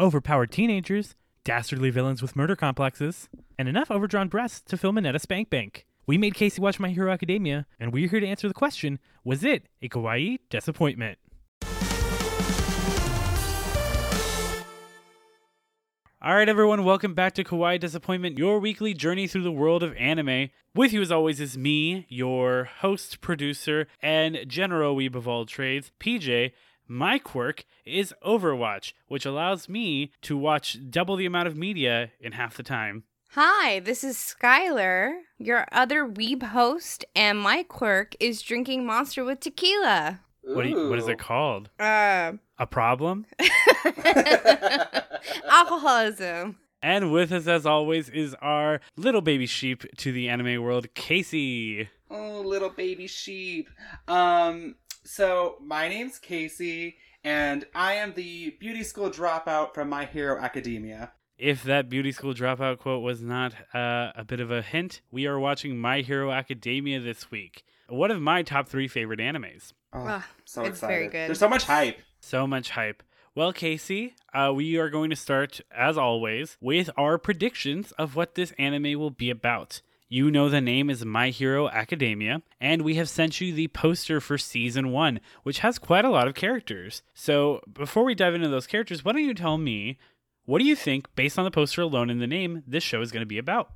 overpowered teenagers, dastardly villains with murder complexes, and enough overdrawn breasts to fill Mineta Spank Bank. We made Casey watch My Hero Academia, and we're here to answer the question Was it a kawaii disappointment? All right, everyone, welcome back to Kawaii Disappointment, your weekly journey through the world of anime. With you, as always, is me, your host, producer, and general weeb of all trades, PJ. My quirk is Overwatch, which allows me to watch double the amount of media in half the time. Hi, this is Skylar, your other weeb host, and my quirk is drinking Monster with tequila. What, you- what is it called? Uh, A problem? alcoholism. And with us, as always, is our little baby sheep to the anime world, Casey. Oh, little baby sheep. Um, so my name's Casey, and I am the beauty school dropout from My Hero Academia. If that beauty school dropout quote was not uh, a bit of a hint, we are watching My Hero Academia this week. One of my top three favorite animes. Oh, Ah, so it's excited. very good. There's so much hype. So much hype. Well, Casey, uh, we are going to start, as always, with our predictions of what this anime will be about. You know the name is My Hero Academia, and we have sent you the poster for season one, which has quite a lot of characters. So, before we dive into those characters, why don't you tell me what do you think, based on the poster alone and the name, this show is going to be about?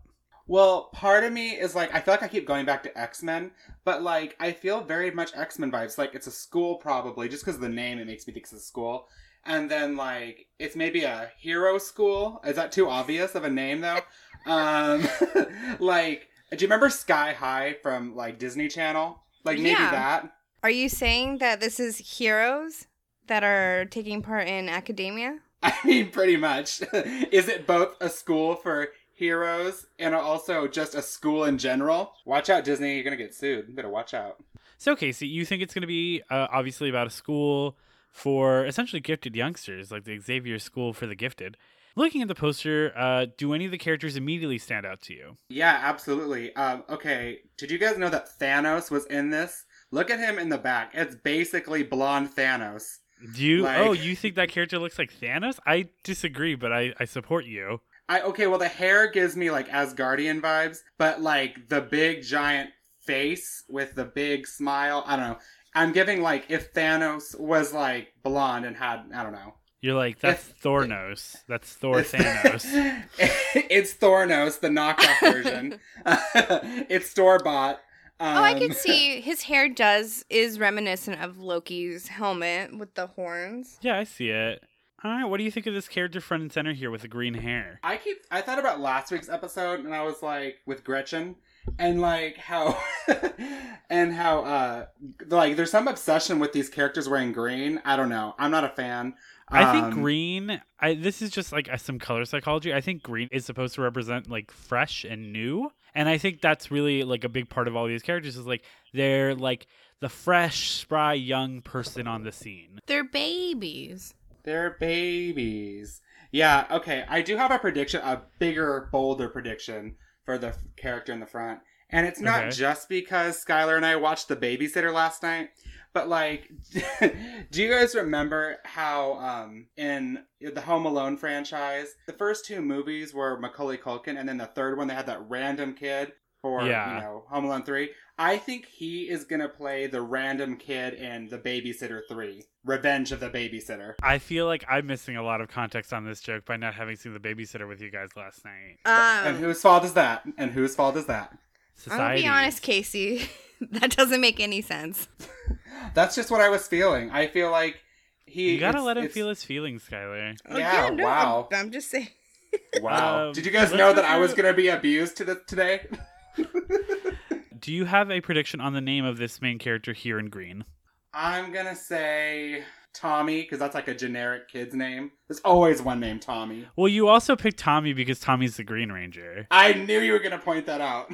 Well, part of me is like, I feel like I keep going back to X Men, but like, I feel very much X Men vibes. Like, it's a school, probably, just because of the name, it makes me think it's a school. And then, like, it's maybe a hero school. Is that too obvious of a name, though? Um, like, do you remember Sky High from, like, Disney Channel? Like, maybe Yeah. that? Are you saying that this is heroes that are taking part in academia? I mean, pretty much. is it both a school for heroes and also just a school in general? Watch out, Disney. You're going to get sued. You better watch out. So, Casey, you think it's going to be uh, obviously about a school for essentially gifted youngsters, like the Xavier School for the Gifted. Looking at the poster, uh, do any of the characters immediately stand out to you? Yeah, absolutely. Um, okay, did you guys know that Thanos was in this? Look at him in the back. It's basically blonde Thanos. Do you? Like- oh, you think that character looks like Thanos? I disagree, but I, I support you. I okay, well the hair gives me like Asgardian vibes, but like the big giant face with the big smile, I don't know. I'm giving like if Thanos was like blonde and had I don't know. You're like that's If- Thornos. That's Thor It's- Thanos. it's Thornos, the knockoff version. it's store bought. Um, oh, I can see his hair does is reminiscent of Loki's helmet with the horns. yeah, I see it. All right, what do you think of this character front and center here with the green hair? I keep I thought about last week's episode and I was like with Gretchen and like how and how uh like there's some obsession with these characters wearing green. I don't know. I'm not a fan. I think Um, green. I this is just like some color psychology. I think green is supposed to represent like fresh and new, and I think that's really like a big part of all these characters is like they're like the fresh, spry young person on the scene. They're babies. They're babies. Yeah, okay. I do have a prediction, a bigger, bolder prediction for the f- character in the front. And it's not Okay. just because Skylar and I watched The Babysitter last night, but like, do you guys remember how um, in the Home Alone franchise, the first two movies were Macaulay Culkin, and then the third one they had that random kid for Yeah. you know Home Alone three. I think he is gonna play the random kid in The Babysitter three, Revenge of the Babysitter. I feel like I'm missing a lot of context on this joke by not having seen the babysitter with you guys last night. and Um, whose fault is that? And whose fault is that? I'm gonna be honest, Casey. that doesn't make any sense. That's just what I was feeling. I feel like he. You gotta let him feel his feelings, Skylar. Oh, Yeah, no, wow. I'm, I'm just saying. Wow. Um, Did you guys know that I was gonna be abused to the, today? Do you have a prediction on the name of this main character here in green? I'm gonna say Tommy because that's like a generic kid's name. There's always one named Tommy. Well, you also picked Tommy because Tommy's the Green Ranger. I knew you were gonna point that out.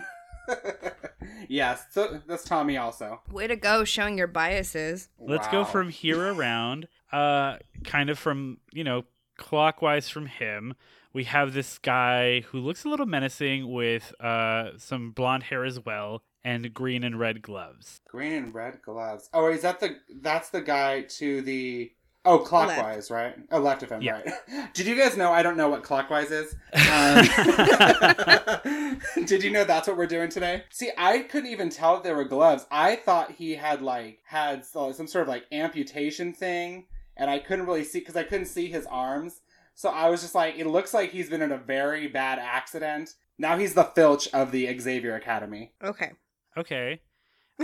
yes, so that's Tommy also. Way to go, showing your biases. Let's go from here around, uh, kind of from, you know, clockwise from him. We have this guy who looks a little menacing with uh, some blonde hair as well and green and red gloves. green and red gloves. Oh, is that the? That's the guy to the Oh, clockwise, right? Oh, left of him, Yeah. right? Did you guys know I don't know what clockwise is? Um, did you know that's what we're doing today? See, I couldn't even tell if they were gloves. I thought he had like had some sort of like amputation thing, and I couldn't really see because I couldn't see his arms. So I was just like, it looks like he's been in a very bad accident. Now he's the Filch of the Xavier Academy. Okay. Okay.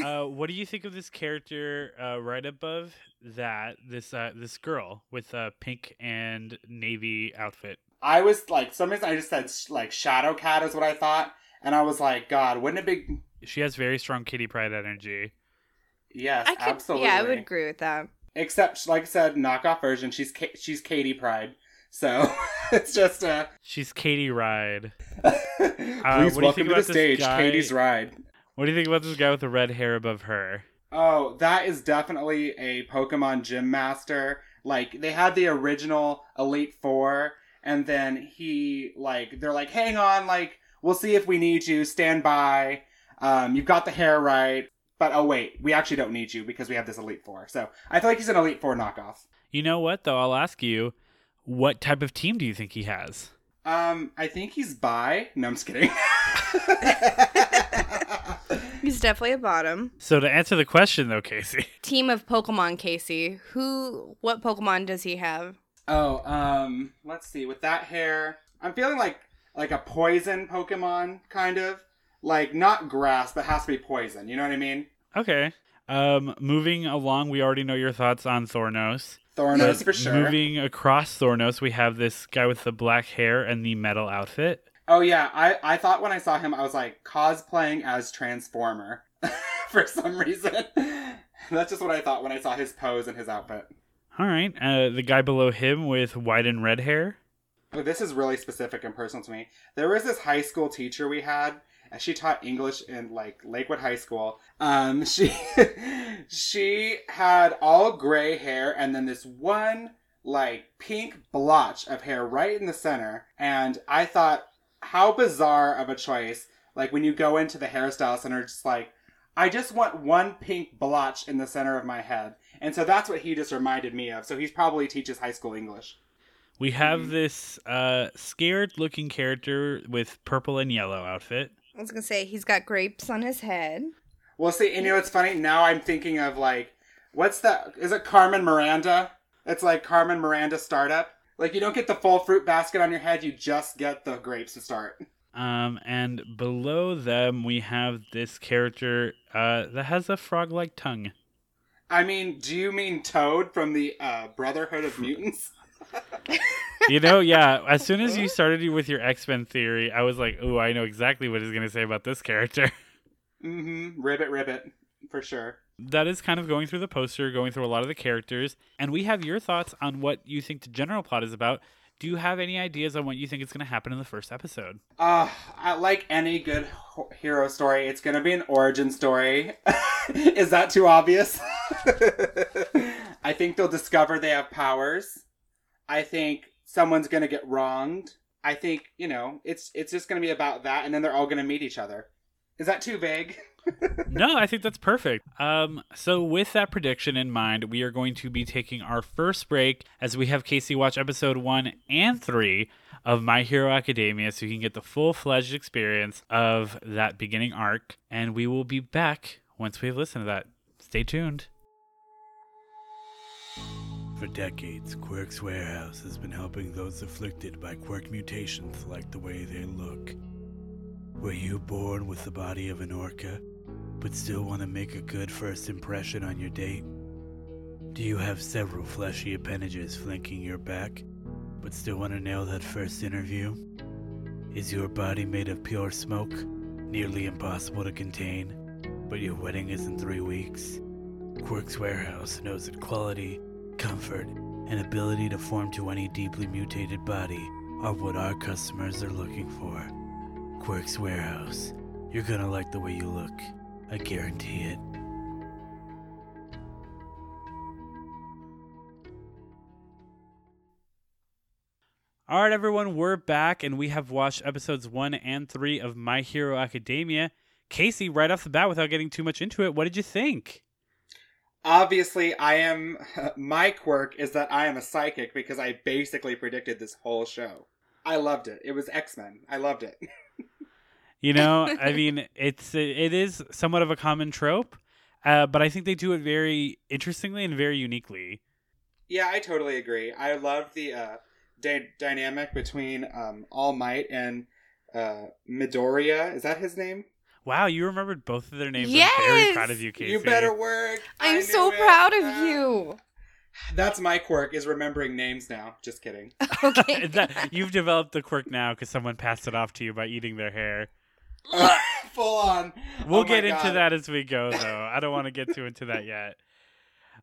Uh, what do you think of this character uh, right above that? This uh, this girl with a pink and navy outfit. I was like, some reason I just said like Shadow Cat is what I thought, and I was like, God, wouldn't it be? She has very strong Kitty Pryde energy. Yes, I could, absolutely. Yeah, I would agree with that. Except, like I said, knockoff version. She's Ka- she's Katie Pride, so it's just a. She's Katie Ride. Please what do you think welcome to the about this stage, guy? Katie's ride. What do you think about this guy with the red hair above her? Oh, that is definitely a Pokemon Gym Master. Like they had the original Elite Four, and then he like they're like, hang on, like we'll see if we need you. Stand by. Um, you've got the hair right, but oh wait, we actually don't need you because we have this Elite Four. So I feel like he's an Elite Four knockoff. You know what though? I'll ask you, what type of team do you think he has? Um, I think he's bi. No, I'm just kidding. He's definitely a bottom. So to answer the question though, Casey, Team of Pokemon, Casey. Who? What Pokemon does he have? oh, um, let's see. With that hair, I'm feeling like like a poison Pokemon, kind of like not grass, but has to be poison. You know what I mean? okay. Um, moving along, we already know your thoughts on Thornos. Thornos for sure. Moving across Thornos, we have this guy with the black hair and the metal outfit. Oh yeah, I I thought when I saw him, I was like cosplaying as Transformer for some reason. That's just what I thought when I saw his pose and his outfit. All right. Uh, the guy below him with white and red hair. Oh, this is really specific and personal to me. There was this high school teacher we had, and she taught English in like Lakewood High School. Um, she she had all gray hair and then this one like pink blotch of hair right in the center. And I thought, how bizarre of a choice! Like when you go into the hairstyle center, just like I just want one pink blotch in the center of my head. And so that's what he just reminded me of. So he probably teaches high school English. We have Mhm. this uh, scared looking character with purple and yellow outfit. I was gonna say he's got grapes on his head. Well, see, and you know what's funny? Now I'm thinking of like, what's that? Is it Carmen Miranda? It's like Carmen Miranda startup. Like you don't get the full fruit basket on your head; you just get the grapes to start. Um, and below them, we have this character uh, that has a frog like tongue. I mean, do you mean Toad from the uh, Brotherhood of Mutants? You know, yeah, as soon as you started with your X Men theory, I was like, oh, I know exactly what he's going to say about this character. Mm-hmm. Ribbit, ribbit, for sure. That is kind of going through the poster, going through a lot of the characters, and we have your thoughts on what you think the general plot is about. Do you have any ideas on what you think is going to happen in the first episode? Uh, like any good hero story, it's gonna be an origin story. Is that too obvious? I think they'll discover they have powers. I think someone's gonna get wronged. I think you know it's it's just gonna be about that, and then they're all gonna meet each other. Is that too vague? no, I think that's perfect. Um, so with that prediction in mind, we are going to be taking our first break as we have Casey watch episode one and three of My Hero Academia, so you can get the full fledged experience of that beginning arc. And we will be back once we've listened to that. Stay tuned. For decades, Quirk's Warehouse has been helping those afflicted by quirk mutations like the way they look. Were you born with the body of an orca, but still want to make a good first impression on your date? Do you have several fleshy appendages flanking your back, but still want to nail that first interview? Is your body made of pure smoke, nearly impossible to contain, but your wedding is in three weeks? Quirk's Warehouse knows that quality, comfort, and ability to form to any deeply mutated body are what our customers are looking for. Quirk's Warehouse. You're gonna like the way you look. I guarantee it. All right, everyone, we're back and we have watched episodes one and three of My Hero Academia. Casey, right off the bat, without getting too much into it, what did you think? Obviously, I am. My quirk is that I am a psychic because I basically predicted this whole show. I loved it. It was X Men. I loved it. You know, I mean, it's it is somewhat of a common trope, uh, but I think they do it very interestingly and very uniquely. Yeah, I totally agree. I love the uh, dy- dynamic between um, All Might and uh, Midoriya. Is that his name? Wow, you remembered both of their names. Yes! I'm very proud of you, Casey. You better work. I I'm so it. proud of Ah. you. That's my quirk is remembering names now. Just kidding. Okay. that, you've developed the quirk now because someone passed it off to you by eating their hair. Full on. We'll Oh get into God. that as we go, though. I don't want to get too into that yet.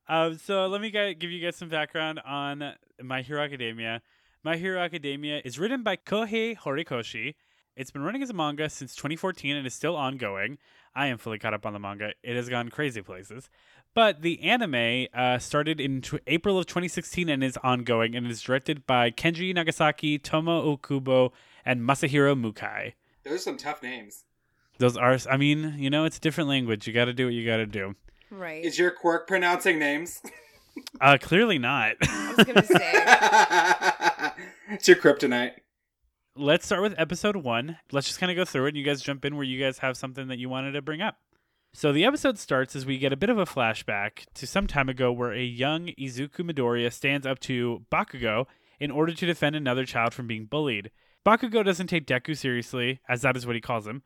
Um, so let me give you guys some background on My Hero Academia. My Hero Academia is written by Kohei Horikoshi. It's been running as a manga since 2014 and is still ongoing. I am fully caught up on the manga. It has gone crazy places. But the anime uh, started in tw- April of 2016 and is ongoing and is directed by Kenji Nagasaki, Tomo Okubo, and Masahiro Mukai. Those are some tough names. Those are, I mean, you know, it's a different language. You got to do what you got to do. Right. Is your quirk pronouncing names? Uh, clearly not. I was gonna say. it's your kryptonite. Let's start with episode one. Let's just kind of go through it. And you guys jump in where you guys have something that you wanted to bring up. So the episode starts as we get a bit of a flashback to some time ago where a young Izuku Midoriya stands up to Bakugo in order to defend another child from being bullied. Bakugo doesn't take Deku seriously, as that is what he calls him,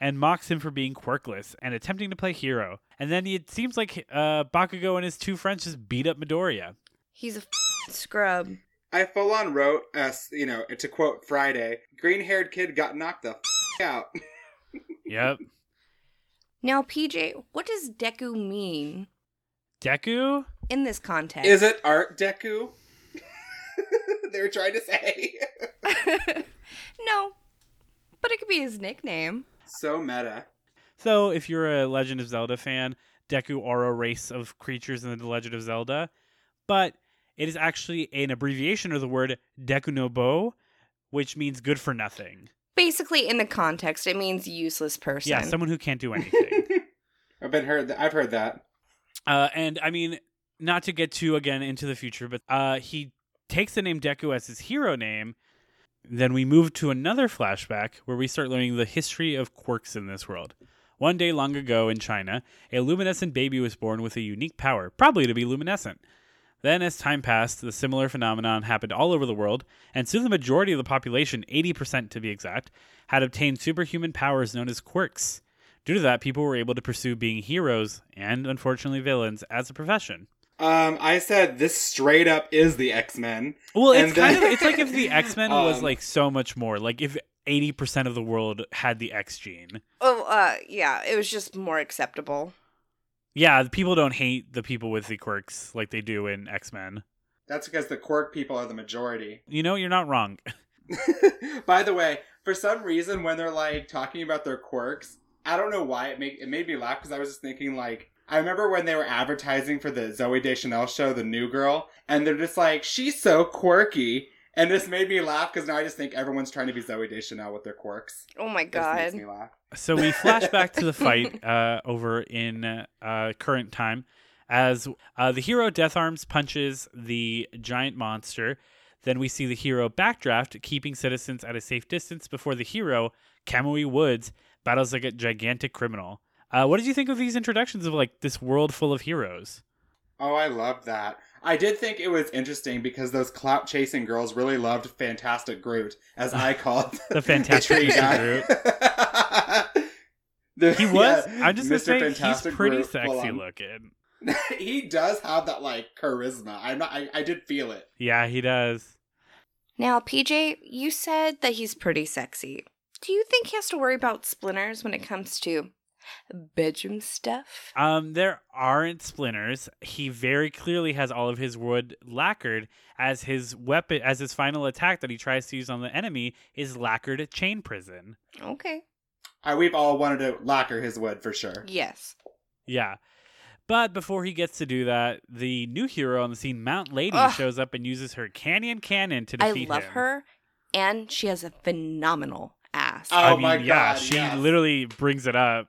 and mocks him for being quirkless and attempting to play hero. And then it seems like uh, Bakugo and his two friends just beat up Midoriya. He's a f- scrub. I full on wrote, uh, you know, to quote Friday, green haired kid got knocked the f- out. Yep. Now, PJ, what does Deku mean Deku? in this context? Is it Art Deku? they were trying to say. no, but it could be his nickname. so meta. So, if you're a Legend of Zelda fan, Deku are a race of creatures in the Legend of Zelda, but it is actually an abbreviation of the word Deku no Bo, which means good for nothing. Basically, in the context, it means useless person. Yeah, someone who can't do anything. I've been heard. I've heard that. uh, and I mean, not to get too again into the future, but uh, he takes the name Deku as his hero name. Then we move to another flashback where we start learning the history of quirks in this world. One day long ago in China, a luminescent baby was born with a unique power, probably to be luminescent. Then, as time passed, the similar phenomenon happened all over the world, and soon the majority of the population, 80% to be exact, had obtained superhuman powers known as quirks. Due to that, people were able to pursue being heroes and, unfortunately, villains as a profession. Um, I said this straight up is the X Men. Well, it's And kind of it's like if the X Men was Um, like so much more. Like if 80% of the world had the X gene. Oh, uh, yeah, it was just more acceptable. Yeah, people don't hate the people with the quirks like they do in X Men. That's because the quirk people are the majority. You know, you're not wrong. By the way, for some reason, when they're like talking about their quirks, I don't know why it made it made me laugh because I was just thinking like I remember when they were advertising for the Zooey Deschanel show, The New Girl, and they're just like she's so quirky, and this made me laugh because now I just think everyone's trying to be Zooey Deschanel with their quirks. Oh my It just makes god. me laugh. So we flash back to the fight uh, over in uh, current time as uh, the hero Death Arms punches the giant monster. Then we see the hero Backdraft keeping citizens at a safe distance before the hero Kamui Woods battles like a gigantic criminal. Uh, what did you think of these introductions of like this world full of heroes? Oh, I loved that. I did think it was interesting because those clout chasing girls really loved Fantastic Groot, as I called The Fantastic tree Mr. The- He was. yeah, I'm just gonna say Fantastic he's pretty Groot, sexy on. looking. he does have that like charisma. I'm not. I, I did feel it. Yeah, he does. Now, PJ, you said that he's pretty sexy. Do you think he has to worry about splinters when it comes to bedroom stuff? Um, there aren't splinters. He very clearly has all of his wood lacquered as his weapon, as his final attack that he tries to use on the enemy is lacquered chain prison. Okay. Uh, we've all wanted to lacquer his wood for sure. Yes. Yeah. But before he gets to do that, the new hero on the scene, Mount Lady, Ugh. shows up and uses her canyon cannon to defeat him. I love him. her, and she has a phenomenal ass. Oh I mean, my yeah, God, she yes. literally brings it up.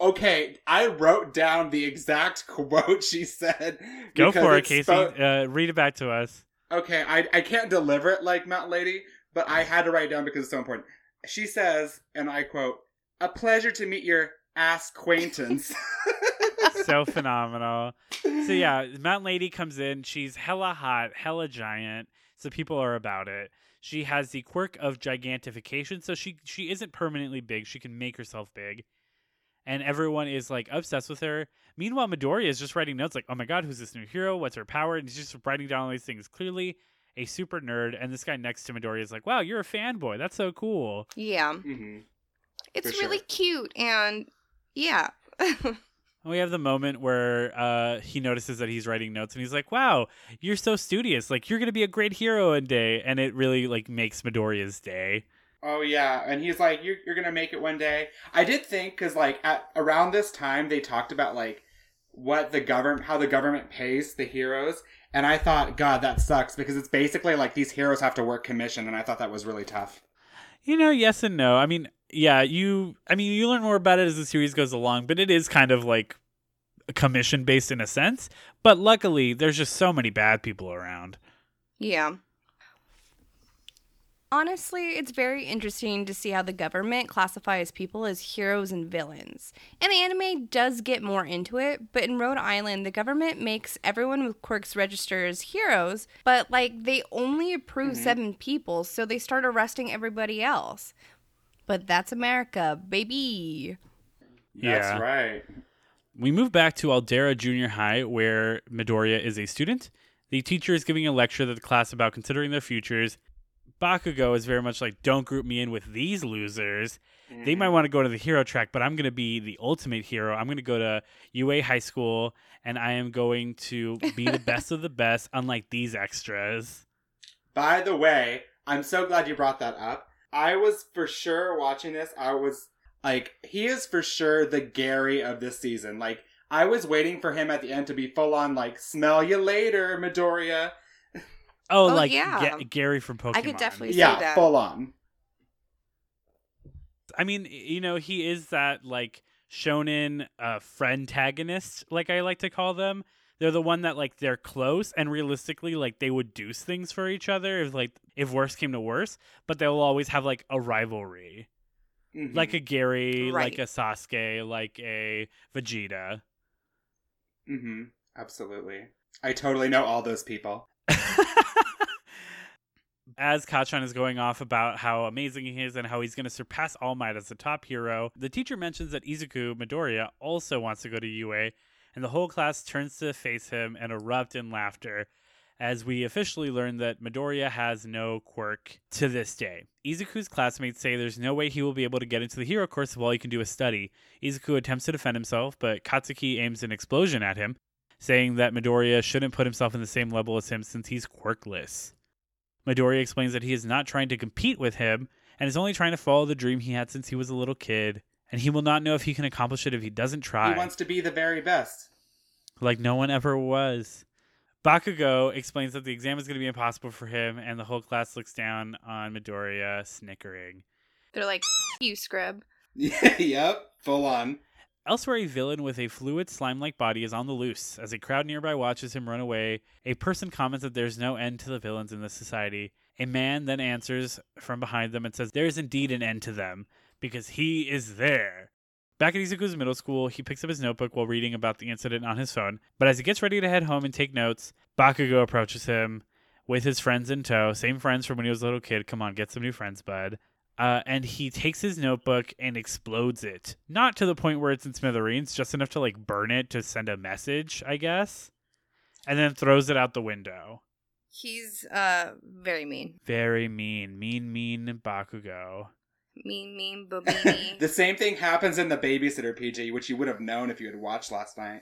Okay, I wrote down the exact quote she said. Go for it, Casey. spo- uh, read it back to us. okay, I, I can't deliver it like Mount Lady, but I had to write it down because it's so important. She says, and I quote, "A pleasure to meet your ass acquaintance." so phenomenal. So yeah, Mount Lady comes in. She's hella hot, hella giant. So people are about it. She has the quirk of gigantification, so she she isn't permanently big. She can make herself big, and everyone is like obsessed with her. Meanwhile, Midoriya is just writing notes like, "Oh my god, who's this new hero? What's her power?" And he's just writing down all these things. Clearly, a super nerd. And this guy next to Midoriya is like, "Wow, you're a fanboy. That's so cool." Yeah. hmm It's For really sure. cute and yeah. We have the moment where uh, he notices that he's writing notes, and he's like, "Wow, you're so studious. Like you're gonna be a great hero one day." And it really like makes Midoriya's day. Oh yeah, and he's like, "You're you're gonna make it one day." I did think because like at around this time they talked about like what the government, how the government pays the heroes, and I thought, God, that sucks because it's basically like these heroes have to work commission, and I thought that was really tough. You know, yes and no. I mean, yeah, you. I mean, you learn more about it as the series goes along, but it is kind of like commission based in a sense. But luckily, there's just so many bad people around. yeah. Honestly, it's very interesting to see how the government classifies people as heroes and villains. And the anime does get more into it, but in Rhode Island, the government makes everyone with quirks register as heroes, but like they only approve Mhm. seven people, so they start arresting everybody else. But that's America, baby. Yeah. That's right. We move back to Aldera Junior High, where Midoriya is a student. The teacher is giving a lecture to the class about considering their futures. Bakugo is very much like, don't group me in with these losers. They might mm. want to go to the hero track, but I'm going to be the ultimate hero. I'm going to go to UA High School, and I am going to be the best of the best, unlike these extras. By the way, I'm so glad you brought that up. I was for sure watching this. I was like, he is for sure the Gary of this season. Like, I was waiting for him at the end to be full on like, smell you later, Midoriya. Oh, Oh, like yeah. Ga- Gary from Pokemon. I could definitely see Yeah, that. full on. I mean, you know, he is that like shonen uh, friend antagonist, like I like to call them. They're the one that like they're close and realistically like they would do things for each other if like if worse came to worse, but they'll always have like a rivalry. Mhm. Like a Gary, like a Sasuke, like a Vegeta. Mm-hmm. Absolutely. I totally know all those people. As Kacchan is going off about how amazing he is and how he's going to surpass All Might as the top hero, the teacher mentions that Izuku Midoriya also wants to go to UA, and the whole class turns to face him and erupt in laughter as we officially learn that Midoriya has no quirk to this day. Izuku's classmates say there's no way he will be able to get into the hero course while he can do a study. Izuku attempts to defend himself, but Katsuki aims an explosion at him, saying that Midoriya shouldn't put himself in the same level as him since he's quirkless. Midoriya explains that he is not trying to compete with him and is only trying to follow the dream he had since he was a little kid, and he will not know if he can accomplish it if he doesn't try. He wants to be the very best. like no one ever was. Bakugo explains that the exam is going to be impossible for him, and the whole class looks down on Midoriya, snickering. They're like, you scrub. yep, full on. Elsewhere, a villain with a fluid slime like body is on the loose. As a crowd nearby watches him run away, a person comments that there's no end to the villains in this society. A man then answers from behind them and says, There is indeed an end to them, because he is there. Back at Izuku's middle school, he picks up his notebook while reading about the incident on his phone. But as he gets ready to head home and take notes, Bakugo approaches him with his friends in tow. Same friends from when he was a little kid. Come on, get some new friends, bud. Uh, and he takes his notebook and explodes it. Not to the point where it's in smithereens, just enough to like burn it to send a message, I guess. And then throws it out the window. He's uh very mean. Very mean, mean, mean Bakugo. Mean, mean, babini. The same thing happens in the babysitter PG, which you would have known if you had watched last night.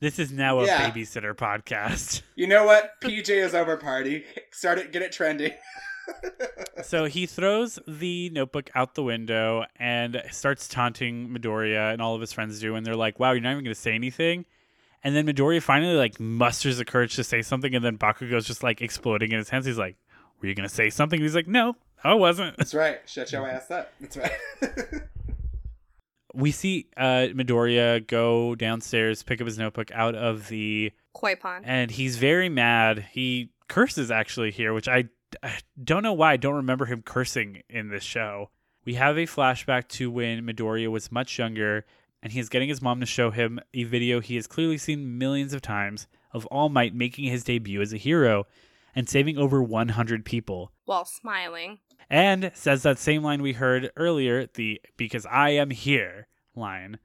This is now a Yeah. babysitter podcast. You know what? PJ is over party. Start it, get it trending. so he throws the notebook out the window and starts taunting Midoriya, and all of his friends do, and they're like, "Wow, you're not even going to say anything." And then Midoriya finally like musters the courage to say something, and then Bakugo's just like exploding in his hands. He's like, "Were you going to say something?" And he's like, "No, I wasn't." That's right. Shut your ass up. That's right. We see uh, Midoriya go downstairs, pick up his notebook out of the, Koi pond. and he's very mad. He curses actually here, which I, I don't know why I don't remember him cursing in this show. We have a flashback to when Midoriya was much younger, and he is getting his mom to show him a video he has clearly seen millions of times of All Might making his debut as a hero and saving over 100 people While smiling. and says that same line we heard earlier, the because I am here line.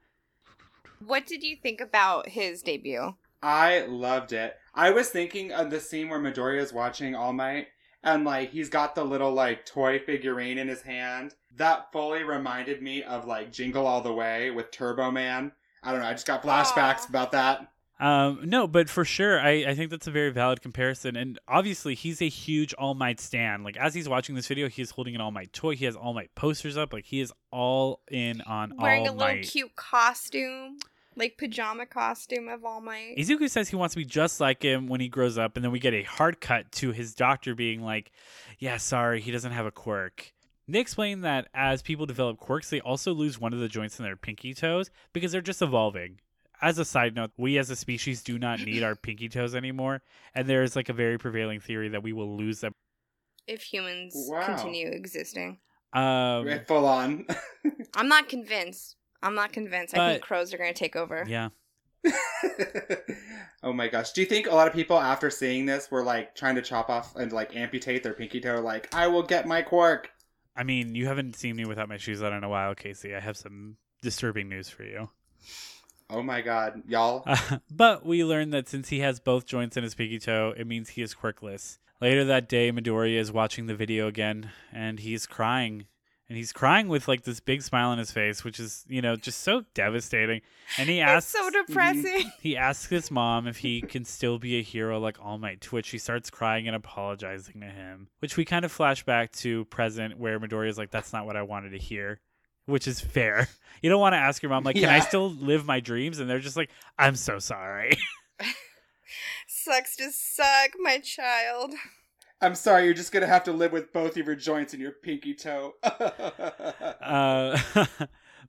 What did you think about his debut? I loved it. I was thinking of the scene where Midoriya is watching All Might, and like he's got the little like toy figurine in his hand. That fully reminded me of like Jingle All the Way with Turbo Man. I don't know. I just got flashbacks Aw. about that. Um, no, but for sure, I, I think that's a very valid comparison. And obviously, he's a huge All Might stan. Like, as he's watching this video, he is holding an All Might toy. He has All Might posters up. Like, he is all in on Wearing All Might. Wearing a little Might. cute costume. Like pajama costume of All Might. Izuku says he wants to be just like him when he grows up, and then we get a hard cut to his doctor being like, "Yeah, sorry, he doesn't have a quirk." They explain that as people develop quirks, they also lose one of the joints in their pinky toes because they're just evolving. As a side note, we as a species do not need our pinky toes anymore, and there is like a very prevailing theory that we will lose them. if humans Wow. continue existing. Um, Full on. I'm not convinced. I'm not convinced. I think crows are going to take over. yeah, oh my gosh. Do you think a lot of people after seeing this were like trying to chop off and like amputate their pinky toe? Like, I will get my quirk. I mean, you haven't seen me without my shoes on in a while, Casey. I have some disturbing news for you. Oh my god. Y'all. but we learned that since he has both joints in his pinky toe, it means he is quirkless. Later that day, Midoriya is watching the video again, and he's crying. And he's crying with like this big smile on his face, which is, you know, just so devastating. And he It's asks so mhm. depressing. he asks his mom if he can still be a hero like All Might, to which she starts crying and apologizing to him. Which we kind of flash back to present where Midoriya's like, that's not what I wanted to hear. Which is fair. You don't want to ask your mom, like, can I still live my dreams? And they're just like, I'm so sorry. Sucks to suck, my child. I'm sorry, you're just gonna have to live with both of your joints and your pinky toe. Uh,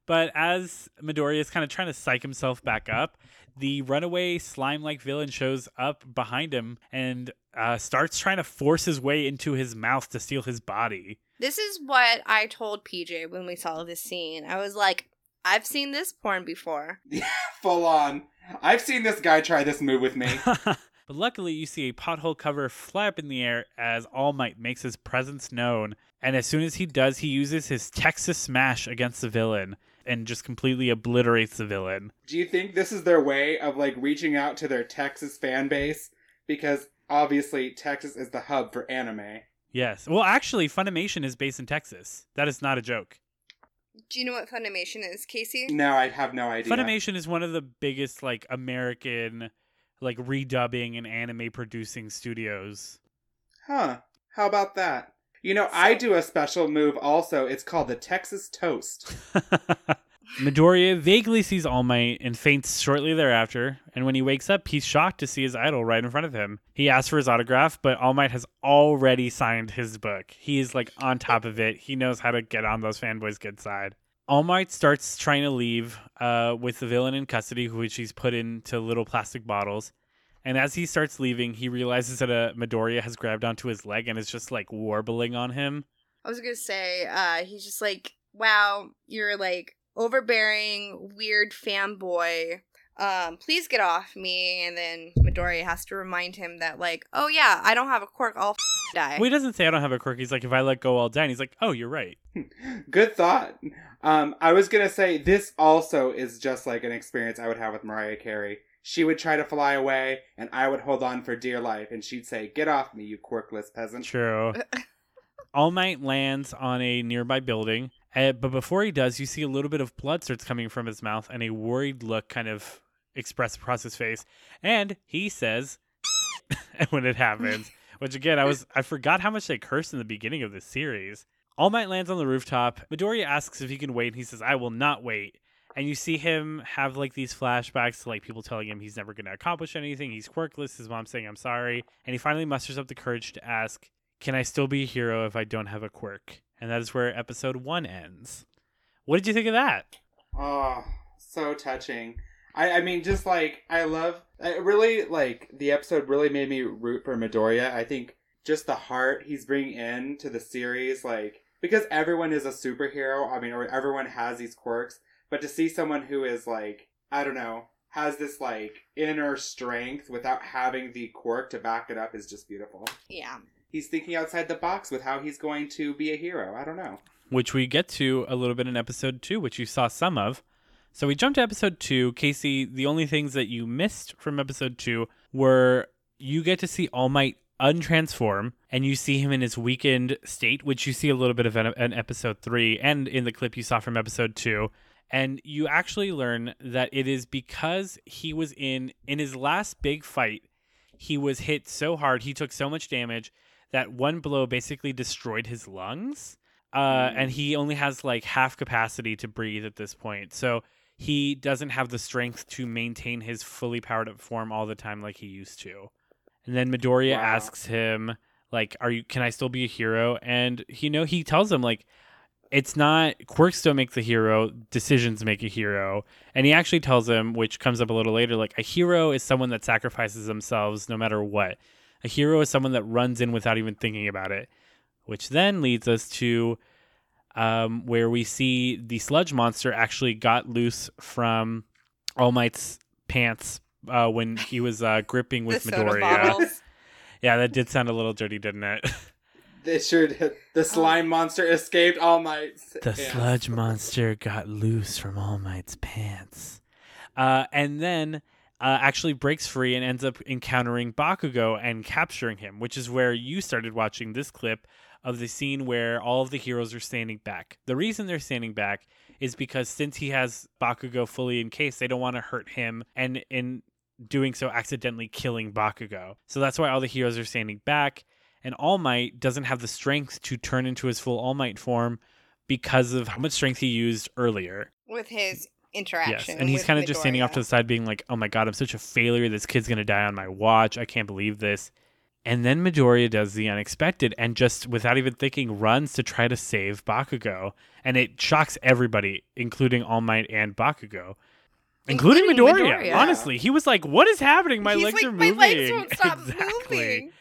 but as Midoriya is kind of trying to psych himself back up, the runaway slime like villain shows up behind him and uh, starts trying to force his way into his mouth to steal his body. This is what I told PJ when we saw this scene. I was like, I've seen this porn before. Full on. I've seen this guy try this move with me. But luckily, you see a pothole cover fly up in the air as All Might makes his presence known. And as soon as he does, he uses his Texas Smash against the villain and just completely obliterates the villain. Do you think this is their way of like reaching out to their Texas fan base? Because obviously Texas is the hub for anime. Yes. Well, actually, Funimation is based in Texas. That is not a joke. Do you know what Funimation is, Casey? No, I have no idea. Funimation is one of the biggest like American like redubbing and anime producing studios. Huh. How about that? You know, I do a special move also. It's called the Texas Toast. Midoriya vaguely sees All Might and faints shortly thereafter, and when he wakes up, he's shocked to see his idol right in front of him. He asks for his autograph, but All Might has already signed his book. He is like on top of it. He knows how to get on those fanboys' good side. All Might starts trying to leave uh, with the villain in custody, which he's put into little plastic bottles. And as he starts leaving, he realizes that a Midoriya has grabbed onto his leg and is just like warbling on him. I was gonna say, uh, he's just like, wow, you're like overbearing, weird fanboy. Um, please get off me. And then Midoriya has to remind him that, like, oh yeah, I don't have a quirk, I'll f- die. Well, he doesn't say I don't have a quirk. He's like, if I let go, I'll die. And he's like, oh, you're right. Good thought. Um, I was gonna say this also is just like an experience I would have with Mariah Carey. She would try to fly away, and I would hold on for dear life, and she'd say, "Get off me, you quirkless peasant." True. All Might lands on a nearby building, uh, but before he does, you see a little bit of blood starts coming from his mouth, and a worried look kind of expressed across his face. And he says, and when it happens, which again, I was I forgot how much they cursed in the beginning of this series. All Might lands on the rooftop. Midoriya asks if he can wait, and he says, "I will not wait." And you see him have like these flashbacks to like people telling him he's never going to accomplish anything. He's quirkless. His mom saying, "I'm sorry," and he finally musters up the courage to ask, can I still be a hero if I don't have a quirk? And that is where episode one ends. What did you think of that? Oh, so touching. I, I mean, just like I love, I really like the episode. Really made me root for Midoriya. I think just the heart he's bringing in to the series, like because everyone is a superhero. I mean, or everyone has these quirks, but to see someone who is like, I don't know, has this like inner strength without having the quirk to back it up is just beautiful. Yeah. He's thinking outside the box with how he's going to be a hero. I don't know. which we get to a little bit in episode two, which you saw some of. So we jumped to episode two. Casey, the only things that you missed from episode two were you get to see All Might untransform and you see him in his weakened state, which you see a little bit of in, episode three and in the clip you saw from episode two. And you actually learn that it is because he was in in his last big fight, he was hit so hard, he took so much damage that one blow basically destroyed his lungs uh, and he only has like half capacity to breathe at this point. So he doesn't have the strength to maintain his fully powered up form all the time like he used to. And then Midoriya Wow. asks him, like, "Are you? Can I still be a hero?" And you know, he tells him like, "It's not quirks don't make the hero; decisions make a hero." And he actually tells him, which comes up a little later, like a hero is someone that sacrifices themselves no matter what. A hero is someone that runs in without even thinking about it which then leads us to um, where we see the sludge monster actually got loose from All Might's pants uh, when he was uh, gripping with the Midoriya. Yeah, that did sound a little dirty, didn't it? They sure did. The slime monster escaped All Might's. the hands. sludge monster got loose from All Might's pants, uh, and then. Uh, actually breaks free and ends up encountering Bakugo and capturing him, which is where you started watching this clip of the scene where all of the heroes are standing back. The reason they're standing back is because since he has Bakugo fully encased, they don't want to hurt him and in doing so accidentally killing Bakugo. So that's why all the heroes are standing back and All Might doesn't have the strength to turn into his full All Might form because of how much strength he used earlier. with his interaction. Yes, and he's kind of just standing off to the side, being like, "Oh my god, I'm such a failure. This kid's gonna die on my watch. I can't believe this." And then Midoriya does the unexpected and just without even thinking runs to try to save Bakugo, and it shocks everybody, including All Might and Bakugo. Including, Including Midoriya. Midoriya. Honestly, he was like, "What is happening? My He's legs like, are moving. my legs won't stop exactly. moving.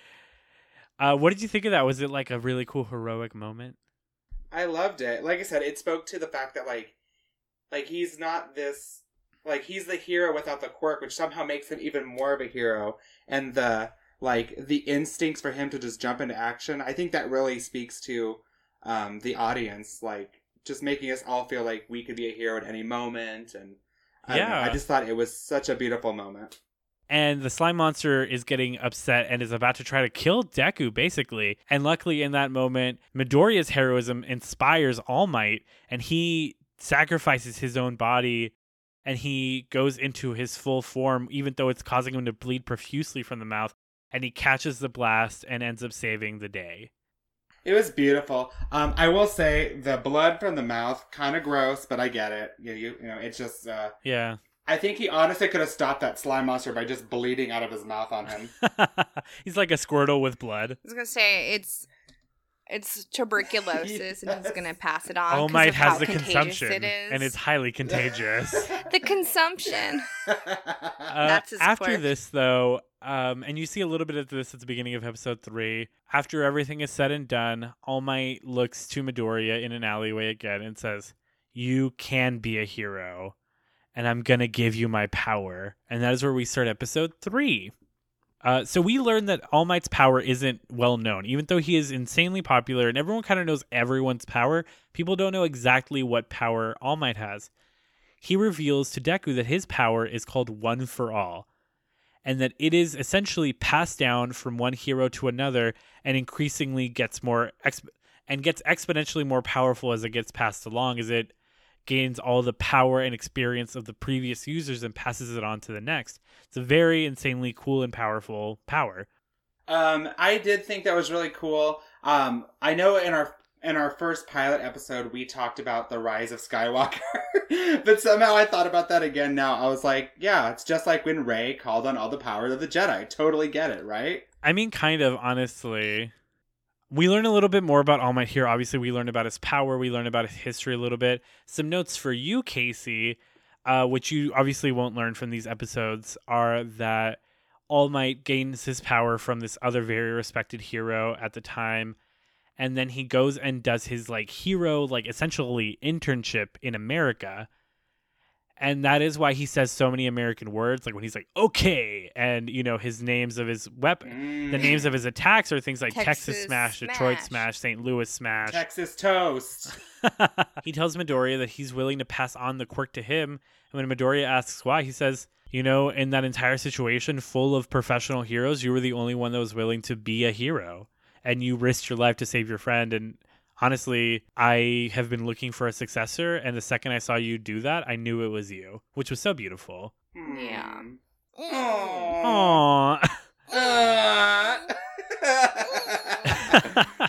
Uh, what did you think of that? Was it like a really cool heroic moment? I loved it. Like I said, it spoke to the fact that like, like he's not this, like he's the hero without the quirk, which somehow makes him even more of a hero. And the like the instincts for him to just jump into action. I think that really speaks to um, the audience, like just making us all feel like we could be a hero at any moment. And I don't know, Yeah. I just thought it was such a beautiful moment. and the slime monster is getting upset and is about to try to kill Deku, basically. And luckily, in that moment, Midoriya's heroism inspires All Might, and he sacrifices his own body and he goes into his full form, even though it's causing him to bleed profusely from the mouth. And he catches the blast and ends up saving the day. It was beautiful. Um, I will say the blood from the mouth kind of gross, but I get it. You, you, you know, it's just. Uh, Yeah. I think he honestly could have stopped that slime monster by just bleeding out of his mouth on him. He's like a Squirtle with blood. I was gonna say it's it's tuberculosis, and he's gonna pass it on. All 'cause Might has the consumption, it is. and it's highly contagious. the consumption. Uh, That's his after quirk. this, though, um, and you see a little bit of this at the beginning of episode three. After everything is said and done, All Might looks to Midoriya in an alleyway again and says, "You can be a hero, and I'm gonna give you my power." And that is where we start episode three. Uh, so we learn that All Might's power isn't well known, even though he is insanely popular and everyone kind of knows everyone's power. People don't know exactly what power All Might has he reveals to Deku that his power is called One for All, and that it is essentially passed down from one hero to another, and increasingly gets more exp- and gets exponentially more powerful as it gets passed along, as it gains all the power and experience of the previous users and passes it on to the next. It's a very insanely cool and powerful power. Um, I did think that was really cool. Um, I know in our in our first pilot episode we talked about the rise of Skywalker, but somehow I thought about that again. Now I was like, yeah, it's just like when Rey called on all the power of the Jedi. Totally get it, right? I mean, kind of honestly. We learn a little bit more about All Might here. Obviously, we learn about his power. We learn about his history a little bit. Some notes for you, Casey, uh, which you obviously won't learn from these episodes, are that All Might gains his power from this other very respected hero at the time. And then he goes and does his like hero, like essentially internship in America. And that is why he says so many American words, like when he's like, okay. And, you know, his names of his weapon, the mm. names of his attacks are things like Texas, Texas Smash, Detroit Smash. Smash, St. Louis Smash. Texas toast. he tells Midoriya that he's willing to pass on the quirk to him. And when Midoriya asks why, he says, You know, in that entire situation full of professional heroes, you were the only one that was willing to be a hero. And you risked your life to save your friend. And honestly, I have been looking for a successor. And the second I saw you do that, I knew it was you, which was so beautiful. Yeah. Aww. Aww.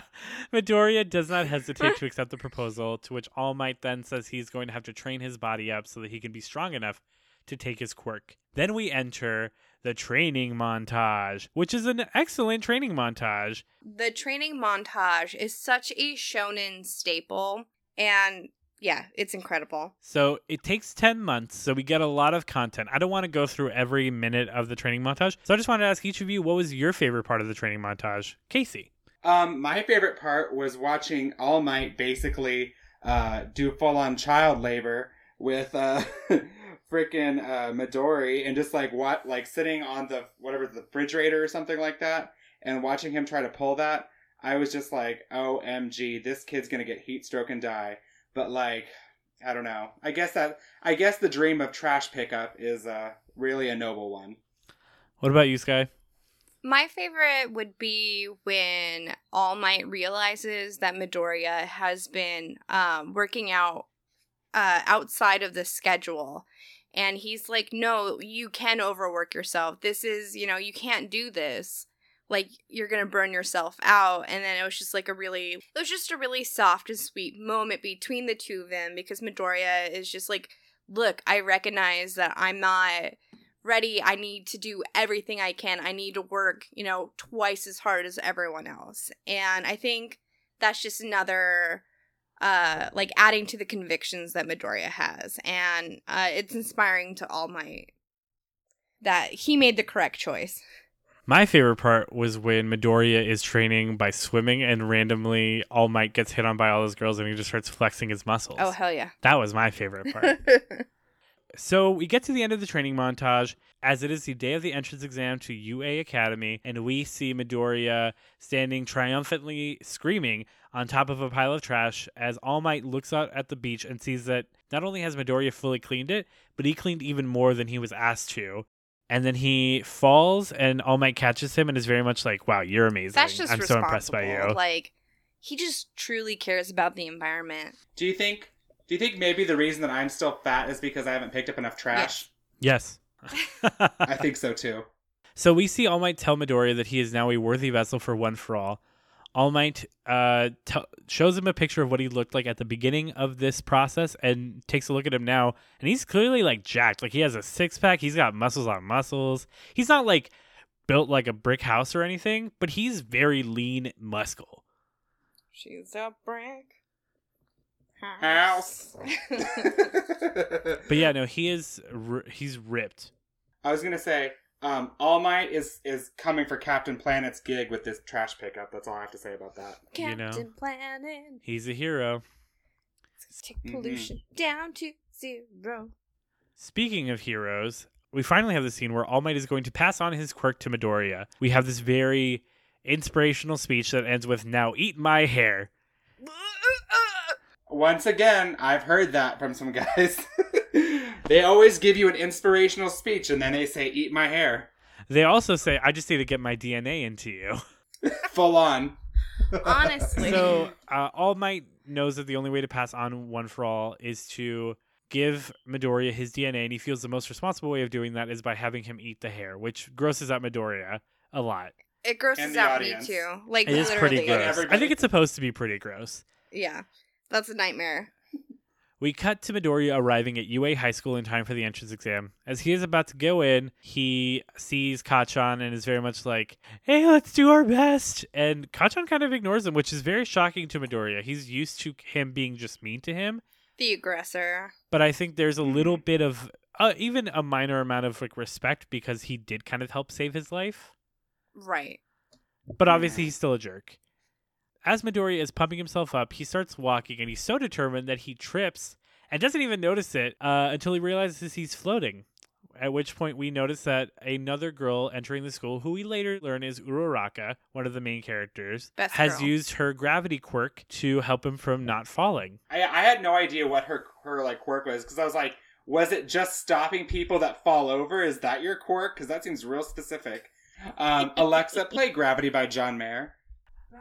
Midoriya does not hesitate to accept the proposal, to which All Might then says he's going to have to train his body up so that he can be strong enough to take his quirk. Then we enter the training montage, which is an excellent training montage. The training montage is such a shonen staple. And yeah, it's incredible. So it takes 10 months, so we get a lot of content. I don't want to go through every minute of the training montage, so I just wanted to ask each of you what was your favorite part of the training montage? Casey. Um, my favorite part was watching All Might basically uh, do full on child labor with uh, freaking uh, Midori and just like what like sitting on the whatever the refrigerator or something like that and watching him try to pull that. I was just like, OMG, this kid's gonna get heat stroke and die. But like, I don't know. I guess that I guess the dream of trash pickup is uh, really a noble one. What about you, Sky? My favorite would be when All Might realizes that Midoriya has been um, working out uh, outside of the schedule. And he's like, no, you can overwork yourself. This is, you know, you can't do this. Like, you're going to burn yourself out. And then it was just like a really, it was just a really soft and sweet moment between the two of them because Midoriya is just like, look, I recognize that I'm not ready. I need to do everything I can. I need to work, you know, twice as hard as everyone else. And I think that's just another uh like adding to the convictions that Midoriya has. And uh it's inspiring to All Might that he made the correct choice. My favorite part was when Midoriya is training by swimming and randomly All Might gets hit on by all those girls and he just starts flexing his muscles. Oh hell yeah. that was my favorite part. so we get to the end of the training montage as it is the day of the entrance exam to UA Academy, and we see Midoriya standing triumphantly screaming on top of a pile of trash as All Might looks out at the beach and sees that not only has Midoriya fully cleaned it, but he cleaned even more than he was asked to. And then he falls, and All Might catches him and is very much like, "Wow, you're amazing! that's just I'm so impressed by you." Like he just truly cares about the environment. Do you think? Do you think maybe the reason that I'm still fat is because I haven't picked up enough trash? yes. I think so too. So we see All Might tell Midoriya that he is now a worthy vessel for One for All. All Might uh, t- shows him a picture of what he looked like at the beginning of this process and takes a look at him now. And he's clearly like jacked. Like he has a six pack, he's got muscles on muscles. He's not like built like a brick house or anything, but he's very lean muscle. She's a brick House. But yeah, no, he is he's ripped. I was gonna say, um, All Might is is coming for Captain Planet's gig with this trash pickup. That's all I have to say about that. You know. Captain Planet. He's a hero. Let's take pollution mm-hmm. down to zero. Speaking of heroes, we finally have the scene where All Might is going to pass on his quirk to Midoriya. We have this very inspirational speech that ends with "Now eat my hair." Uh, uh, uh, Once again, I've heard that from some guys. they always give you an inspirational speech and then they say, "Eat my hair," They also say, "I just need to get my DNA into you." full on. Honestly. so uh, All Might knows that the only way to pass on One for All is to give Midoriya his DNA, and he feels the most responsible way of doing that is by having him eat the hair, which grosses out Midoriya a lot. It grosses out audience. me too. Like It is literally. pretty And gross. I think it's supposed to be pretty gross. Yeah. That's a nightmare. We cut to Midoriya arriving at UA High School in time for the entrance exam. As he is about to go in, he sees Kacchan and is very much like, hey, let's do our best. And Kacchan kind of ignores him, which is very shocking to Midoriya. He's used to him being just mean to him. The aggressor. But I think there's a little bit of, uh, even a minor amount of like respect because he did kind of help save his life. Right. But obviously, he's still a jerk. As Midoriya is pumping himself up, he starts walking and he's so determined that he trips and doesn't even notice it uh, until he realizes he's floating. At which point, we notice that another girl entering the school, who we later learn is Uraraka, one of the main characters, Best has girl. used her gravity quirk to help him from not falling. I, I had no idea what her her like quirk was because I was like, was it just stopping people that fall over? Is that your quirk? Because that seems real specific. Um, Alexa, play Gravity by John Mayer.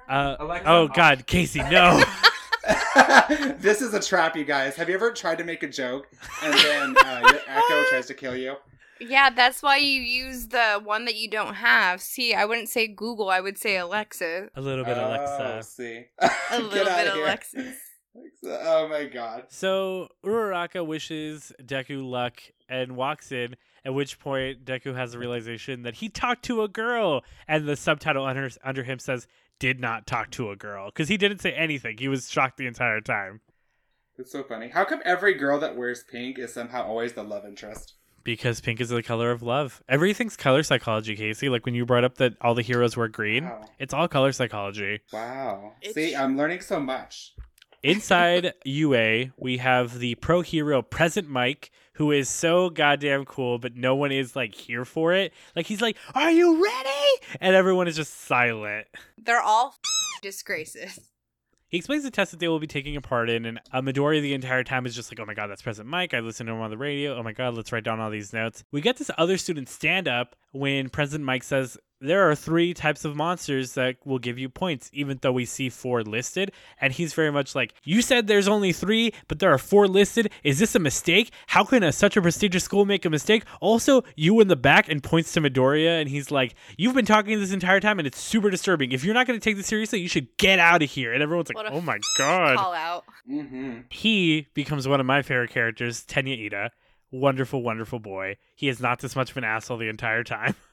Uh, Alexa, oh, off. God, Casey, no. this is a trap, you guys. Have you ever tried to make a joke and then uh, your echo tries to kill you? Yeah, that's why you use the one that you don't have. See, I wouldn't say Google, I would say Alexa. a little bit, Oh, Alexa. see. A Get little outta bit here. Alexis. Alexa, Oh my god. So Uraraka wishes Deku luck and walks in, at which point Deku has a realization that he talked to a girl, and the subtitle under, under him says, did not talk to a girl, because he didn't say anything. He was shocked the entire time. It's so funny. How come every girl that wears pink is somehow always the love interest? Because pink is the color of love. Everything's color psychology, Casey. Like when you brought up that all the heroes wear green, Wow. it's all color psychology. Wow. It's- See, I'm learning so much. Inside UA, we have the pro hero Present Mike, who is so goddamn cool, but no one is like here for it. Like he's like, "Are you ready?" And everyone is just silent. They're all disgraces. He explains the test that they will be taking a part in, and uh, Midori the entire time is just like, "Oh my god, that's Present Mike." I listened to him on the radio. Oh my god, let's write down all these notes. We get this other student stand up when Present Mike says there are three types of monsters that will give you points, even though we see four listed. And he's very much like, "You said there's only three, but there are four listed. Is this a mistake? How can a, such a prestigious school make a mistake?" Also, you in the back and points to Midoriya, and he's like, "You've been talking this entire time, and it's super disturbing. If you're not going to take this seriously, you should get out of here." And everyone's like, "Oh my god." Call out. Mm-hmm. he becomes one of my favorite characters, Tenya Iida. Wonderful, wonderful boy. He is not this much of an asshole the entire time.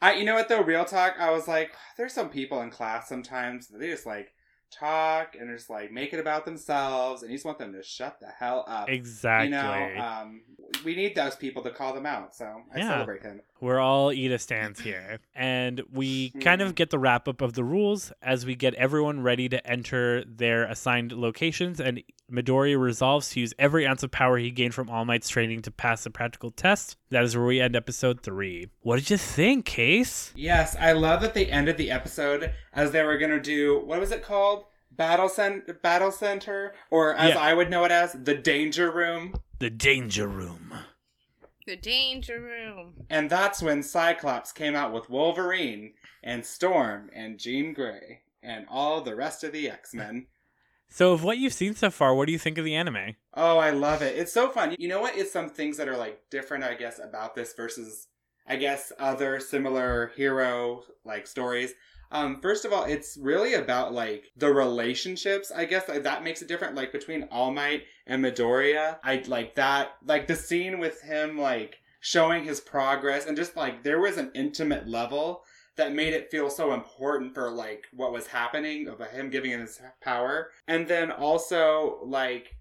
I, you know what though, real talk, I was like, there's some people in class sometimes that they just like talk and just like make it about themselves, and you just want them to shut the hell up. Exactly. You know, um, we need those people to call them out, so I Yeah. celebrate him. We're all Iida stands here. And we kind of get the wrap up of the rules as we get everyone ready to enter their assigned locations. And Midori resolves to use every ounce of power he gained from All Might's training to pass the practical test. That is where we end episode three. What did you think, Case? Yes, I love that they ended the episode as they were gonna do what was it called? Battle cent- battle center, or as Yeah. I would know it as the danger room. The Danger Room. The danger room. And that's when Cyclops came out with Wolverine and Storm and Jean Grey and all the rest of the X Men. So, of what you've seen so far, what do you think of the anime? Oh, I love it. It's so fun. You know what is some things that are like different, I guess, about this versus I guess other similar hero like stories. Um, first of all, it's really about like the relationships. I guess that makes it different. Like between All Might and Midoriya, I like that. Like the scene with him like showing his progress and just like there was an intimate level that made it feel so important for like what was happening of him giving him his power, and then also like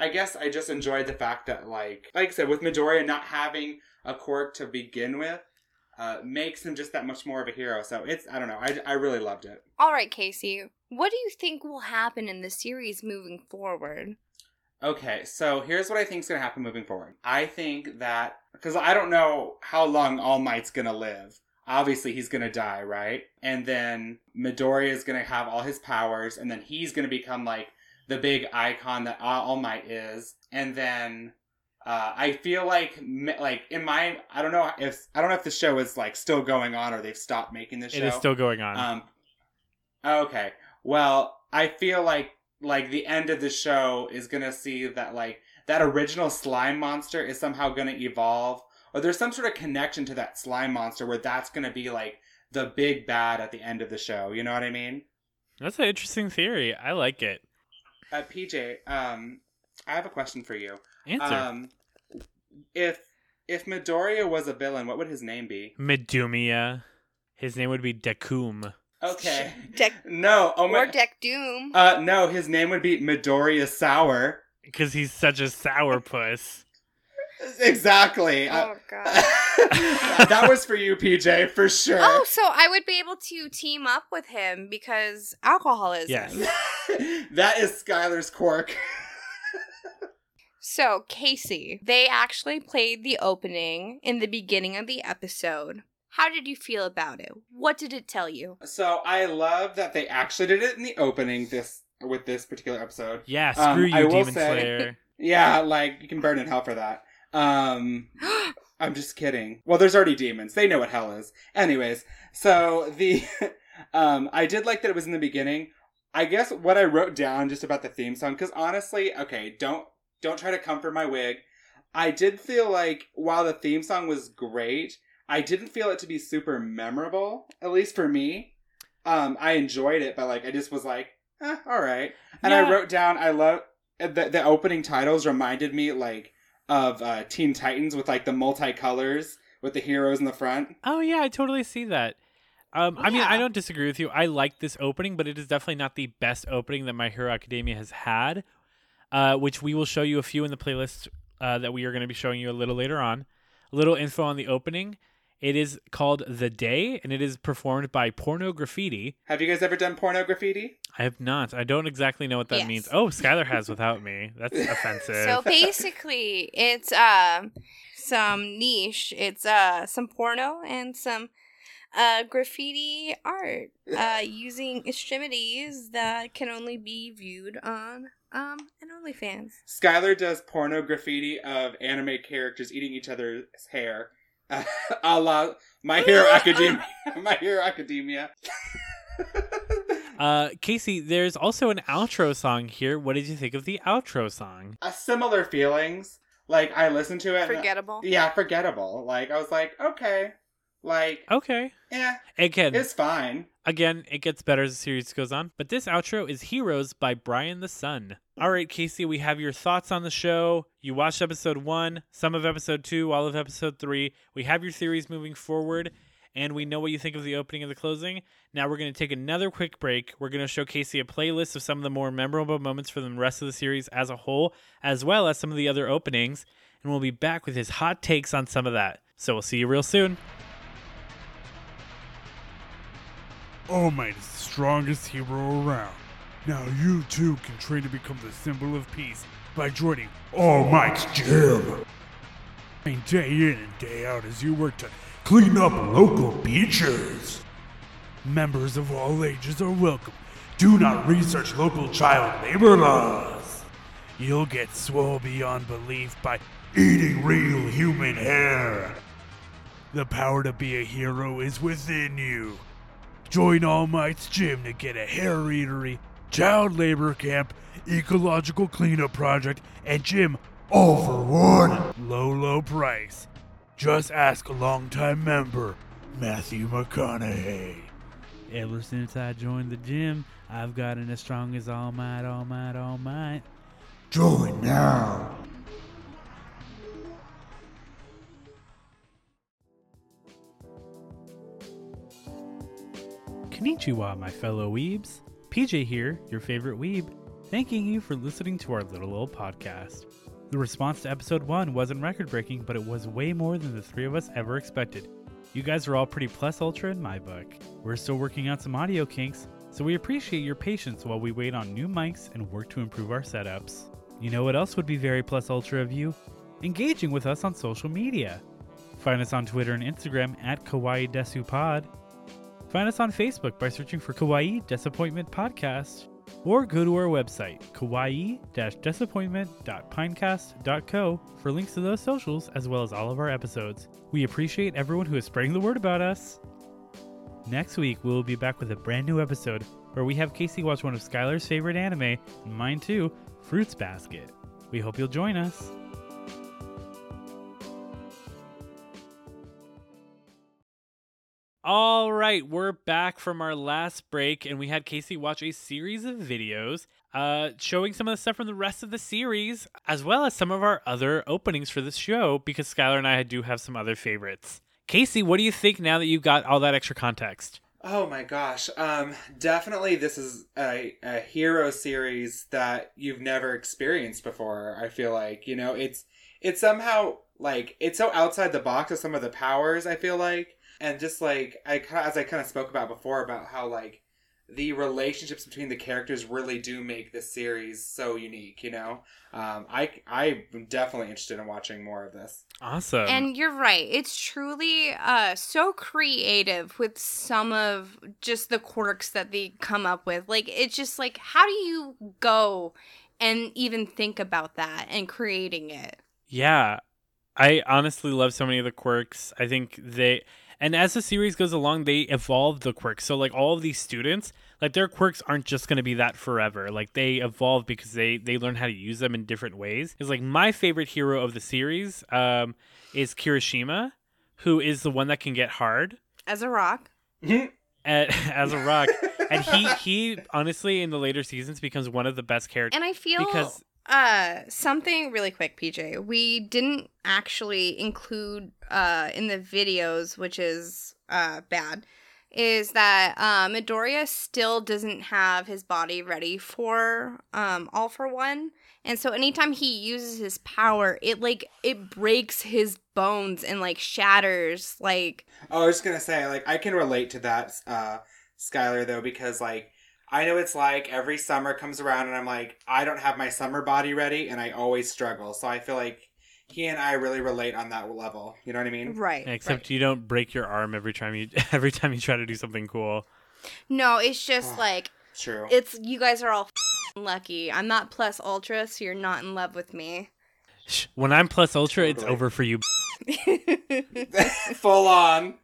I guess I just enjoyed the fact that, like, like I said, with Midoriya not having a quirk to begin with, uh, makes him just that much more of a hero. So it's, I don't know, I, I really loved it. All right, Casey. What do you think will happen in the series moving forward? Okay, so here's what I think is going to happen moving forward. I think that, because I don't know how long All Might's going to live. Obviously, he's going to die, right? And then Midoriya is going to have all his powers, and then he's going to become like the big icon that All Might is. And then uh, I feel like, like in my, I don't know if I don't know if the show is like still going on or they've stopped making the show. It is still going on. Um. Okay. Well, I feel like like the end of the show is gonna see that like that original slime monster is somehow gonna evolve, or there's some sort of connection to that slime monster where that's gonna be like the big bad at the end of the show. You know what I mean? That's an interesting theory. I like it. Uh, PJ, um, I have a question for you. Answer. Um, if if Midoriya was a villain, what would his name be? Medumia. His name would be Dekum. Okay. Deck No. Oh my- or my. Deck Doom. Uh, no. His name would be Midoriya Sour. Because he's such a sourpuss. Exactly. Oh god. that was for you, PJ, for sure. Oh, so I would be able to team up with him because alcoholism. Yes. that is Skylar's quirk. So, Casey, they actually played the opening in the beginning of the episode. How did you feel about it? What did it tell you? So I love that they actually did it in the opening this with this particular episode. Yeah, screw Um, you, I will Demon say- Slayer. Yeah, like you can burn in hell for that. Um I'm just kidding. Well, there's already demons. They know what hell is. Anyways, so the um I did like that it was in the beginning. I guess what I wrote down just about the theme song cuz honestly, okay, don't don't try to comfort my wig. I did feel like while the theme song was great, I didn't feel it to be super memorable, at least for me. Um I enjoyed it, but like I just was like, eh, all right. And Yeah. I wrote down I love the the opening titles reminded me like of uh, Teen Titans with like the multicolors with the heroes in the front. Oh yeah, I totally see that. Um, I mean, I don't disagree with you. I like this opening, but it is definitely not the best opening that My Hero Academia has had. Uh, which we will show you a few in the playlist uh, that we are going to be showing you a little later on. A little info on the opening. It is called The Day, and it is performed by Porno Graffitti. Have you guys ever done porno graffiti? I have not. I don't exactly know what that Yes. means. Oh, Skylar has without me. That's offensive. So basically, it's um some niche. It's uh some porno and some uh graffiti art uh using extremities that can only be viewed on um an OnlyFans. Skylar does porno graffiti of anime characters eating each other's hair. A la My Hero Academia. My Hero Academia. uh, Casey, there's also an outro song here. What did you think of the outro song? uh, similar feelings. Like I listened to it. and- Forgettable. yeah, forgettable. Like I was like, okay, like Okay. yeah, Again, it's fine. Again, it gets better as the series goes on, but this outro is Heroes by Brian the Sun. All right, Casey, we have your thoughts on the show. You watched episode one, some of episode two, all of episode three. We have your theories moving forward, and we know what you think of the opening and the closing. Now we're going to take another quick break. We're going to show Casey a playlist of some of the more memorable moments for the rest of the series as a whole, as well as some of the other openings, and we'll be back with his hot takes on some of that. So we'll see you real soon. All Might is the strongest hero around. Now you too can train to become the symbol of peace by joining All Might's gym. And day in and day out as you work to clean up local beaches. Members of all ages are welcome. Do not research local child labor laws. You'll get swole beyond belief by eating real human hair. The power to be a hero is within you. Join All Might's gym to get a hair eatery, child labor camp, ecological cleanup project, and gym all for one low, low price. Just ask a longtime member, Matthew McConaughey. Ever since I joined the gym, I've gotten as strong as All Might, All Might, All Might. Join now. Konnichiwa, my fellow weebs. PJ here, your favorite weeb, thanking you for listening to our little old podcast. The response to episode 1 wasn't record breaking, but it was way more than the three of us ever expected. You guys are all pretty plus ultra in my book. We're still working out some audio kinks, so we appreciate your patience while we wait on new mics and work to improve our setups. You know what else would be very plus ultra of you? Engaging with us on social media. Find us on Twitter and Instagram at Kawaii Desu Pod. Find us on Facebook by searching for Kawaii Disappointment Podcast, or go to our website, kawaii-disappointment.pinecast.co for links to those socials as well as all of our episodes. We appreciate everyone who is spreading the word about us. Next week, we will be back with a brand new episode where we have Casey watch one of Skylar's favorite anime, and mine too, Fruits Basket. We hope you'll join us. All right, we're back from our last break, and we had Casey watch a series of videos uh, showing some of the stuff from the rest of the series, as well as some of our other openings for this show, because Skylar and I do have some other favorites. Casey, what do you think now that you've got all that extra context? Oh my gosh. Um definitely this is a, a hero series that you've never experienced before. I feel like, you know, it's it's somehow like it's so outside the box of some of the powers, I feel like. And just like I kind as I kind of spoke about before about how like the relationships between the characters really do make this series so unique, you know. Um, I I'm definitely interested in watching more of this. Awesome. And you're right. It's truly uh, so creative with some of just the quirks that they come up with. Like, it's just like, how do you go and even think about that and creating it? Yeah. I honestly love so many of the quirks. I think they and as the series goes along, they evolve the quirks. So like all of these students, like their quirks aren't just going to be that forever. Like they evolve because they they learn how to use them in different ways. It's like my favorite hero of the series um is Kirishima, who is the one that can get hard As a rock. at, as a rock. and he he honestly in the later seasons becomes one of the best characters And I feel because uh something really quick, PJ. We didn't actually include uh in the videos, which is uh bad, is that uh Midoriya still doesn't have his body ready for um all for one. And so anytime he uses his power, it like it breaks his bones and like shatters like Oh, I was just gonna say, like, I can relate to that, uh, Skylar, though, because, like, I know it's like every summer comes around and I'm like, I don't have my summer body ready and I always struggle. So I feel like he and I really relate on that level. You know what I mean? right. except you don't break your arm every time you every time you try to do something cool. No, it's just like True. it's you guys are all f***ing lucky. I'm not plus ultra, so you're not in love with me. When I'm plus ultra, it's over for you. Full on.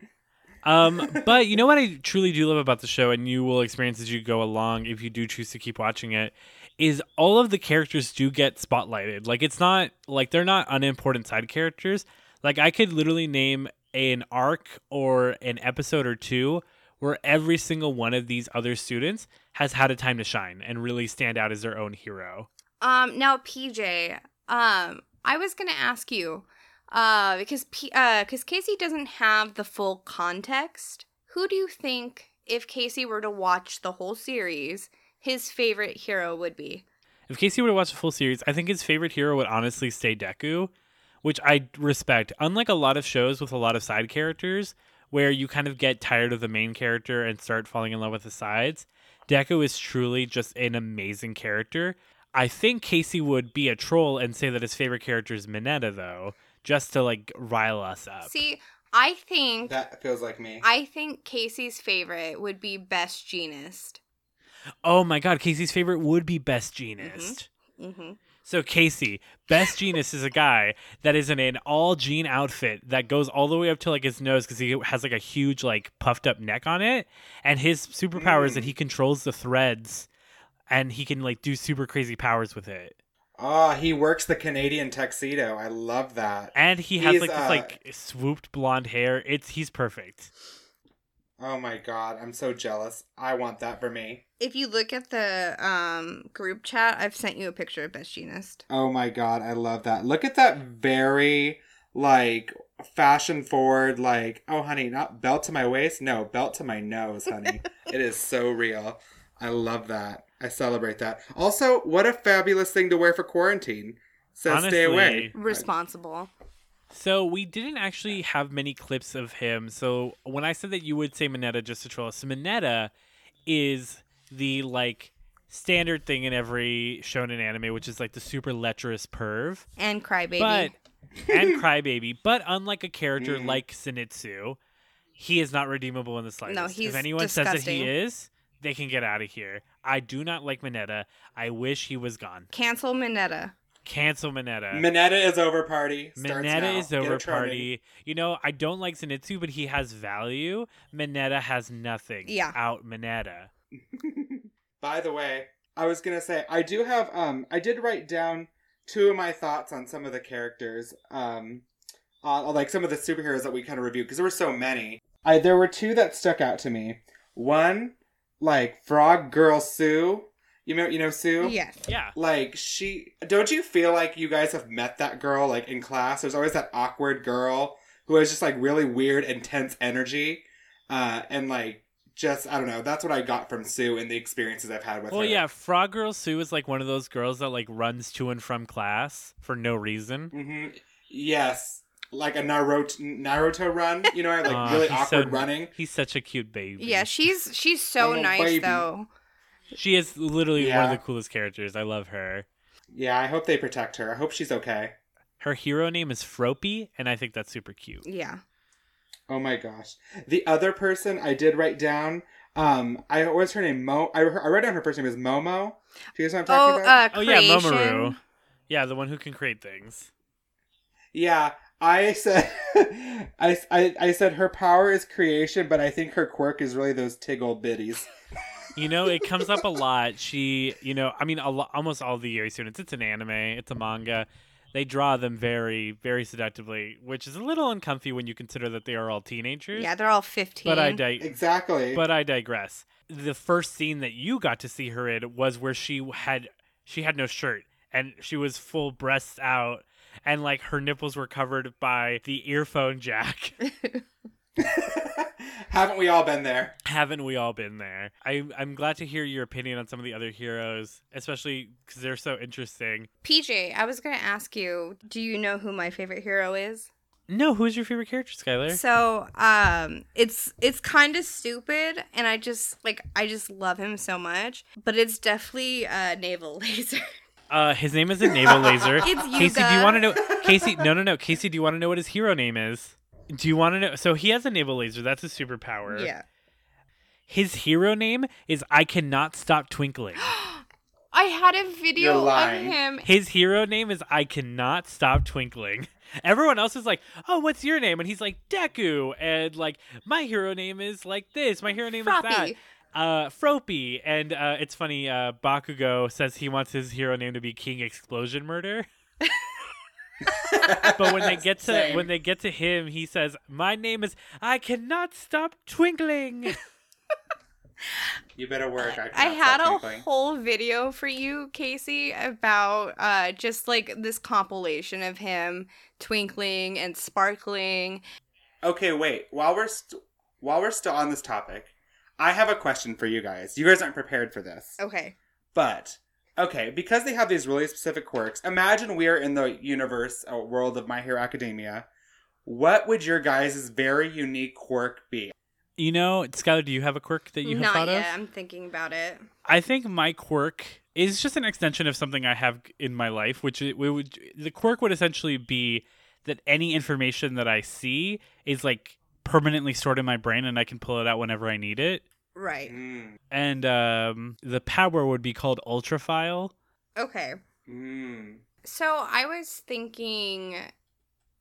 Um, but you know what I truly do love about the show, and you will experience as you go along if you do choose to keep watching it, is all of the characters do get spotlighted. Like it's not like they're not unimportant side characters. Like I could literally name an arc or an episode or two where every single one of these other students has had a time to shine and really stand out as their own hero. um, now PJ, um, I was gonna ask you, uh, because P- uh, because Casey doesn't have the full context. Who do you think, if Casey were to watch the whole series, his favorite hero would be? If Casey were to watch the full series, I think his favorite hero would honestly stay Deku, which I respect. Unlike a lot of shows with a lot of side characters, where you kind of get tired of the main character and start falling in love with the sides, Deku is truly just an amazing character. I think Casey would be a troll and say that his favorite character is Mineta, though, just to like rile us up. See, I think That feels like me. I think Casey's favorite would be Best Jeanist. oh my god, Casey's favorite would be Best Jeanist. Mm-hmm. So Casey, Best Jeanist is a guy that is in an all jean outfit that goes all the way up to like his nose because he has like a huge like puffed up neck on it, and his superpower is that he controls the threads, and he can like do super crazy powers with it. Oh, he works the Canadian tuxedo. I love that. And he has He's, like this uh, like swooped blonde hair. It's he's perfect. Oh my god, I'm so jealous. I want that for me. If you look at the um, group chat, I've sent you a picture of Best Jeanist. Oh my god, I love that. Look at that very like fashion forward like, oh honey, not belt to my waist, no, belt to my nose, honey. it is so real. I love that. I celebrate that. Also, what a fabulous thing to wear for quarantine. Says stay away. Responsible. So we didn't actually have many clips of him. So when I said that you would say Mineta just to troll us, Mineta is the like standard thing in every shonen anime, which is like the super lecherous perv. And Crybaby. But and crybaby. But unlike a character Mm. like Zenitsu, he is not redeemable in the slightest. No, he's if anyone says that he is, they can get out of here. I do not like Mineta. I wish he was gone. Cancel Mineta. Cancel Mineta. Mineta is over party. Starts Mineta now. is over party. You know, I don't like Zenitsu, but he has value. Mineta has nothing. Yeah. Out Mineta. By the way, I was gonna say I do have um I did write down two of my thoughts on some of the characters um on like some of the superheroes that we kind of reviewed because there were so many. I there were two that stuck out to me. One, like Frog Girl Sue. You know, you know Sue. Yes. Yeah. Like she, don't you feel like you guys have met that girl like in class? There's always that awkward girl who has just like really weird, intense energy, uh, and like just I don't know. That's what I got from Sue and the experiences I've had with Well, her. Well, yeah, Frog Girl Sue is like one of those girls that like runs to and from class for no reason. Mm-hmm. Yes, like a Naruto Naruto run. You know, like Aw, really he's so- awkward running. He's such a cute baby. Yeah, she's she's so nice baby. though. She is literally one of the coolest characters. I love her. Yeah, I hope they protect her. I hope she's okay. Her hero name is Froppy, and I think that's super cute. Yeah. Oh my gosh. The other person I did write down, um, I what's her name? Mo. I, I wrote down her first name is Momo. Do you guys know what I'm Oh, about? uh, Oh yeah, creation. Momoru. Yeah, the one who can create things. yeah, I said, I, I, I said her power is creation, but I think her quirk is really those tiggle bitties. You know, it comes up a lot. She, you know, I mean, a lo- almost all the Yuri students. It's an anime. It's a manga. They draw them very, very seductively, which is a little uncomfy when you consider that they are all teenagers. Yeah, they're all fifteen. But I di- Exactly. but I digress. The first scene that you got to see her in was where she had she had no shirt and she was full breasts out and like her nipples were covered by the earphone jack. Haven't we all been there? Haven't we all been there? I, I'm glad to hear your opinion on some of the other heroes, especially because they're so interesting. PJ, I was gonna ask you, do you know who my favorite hero is? No, who's your favorite character, Skylar? So, um, it's it's kind of stupid, and I just like I just love him so much. But it's definitely uh, Navel Laser. Uh, his name is a navel laser. It's Casey, do you want to know? Casey, no, no, no. Casey, do you want to know what his hero name is? Do you want to know? So he has a navel laser. That's his superpower. yeah, His hero name is I cannot stop twinkling. I had a video You're of him. His hero name is I cannot stop twinkling. Everyone else is like, "Oh, what's your name?" And he's like, "Deku." And like, my hero name is like this. My hero name is that. Froppy. Uh, Froppy. And uh, it's funny. Uh, Bakugo says he wants his hero name to be King Explosion Murder. But when they get to Same. when they get to him, he says, "My name is I cannot stop twinkling." You better work. I, I had a twinkling. whole video for you, Casey, about uh, just like this compilation of him twinkling and sparkling. Okay, wait. While we're st- while we're still on this topic, I have a question for you guys. You guys aren't prepared for this, Okay. but okay, because they have these really specific quirks. Imagine we are in the universe or world of My Hero Academia. What would your guys' very unique quirk be? you know, Skylar, do you have a quirk that you have Not thought yet. of? I'm thinking about it. I think my quirk is just an extension of something I have in my life, which it, we would the quirk would essentially be that any information that I see is like permanently stored in my brain and I can pull it out whenever I need it. Right. Mm, And um, the power would be called ultrafile. Okay. mm. So I was thinking,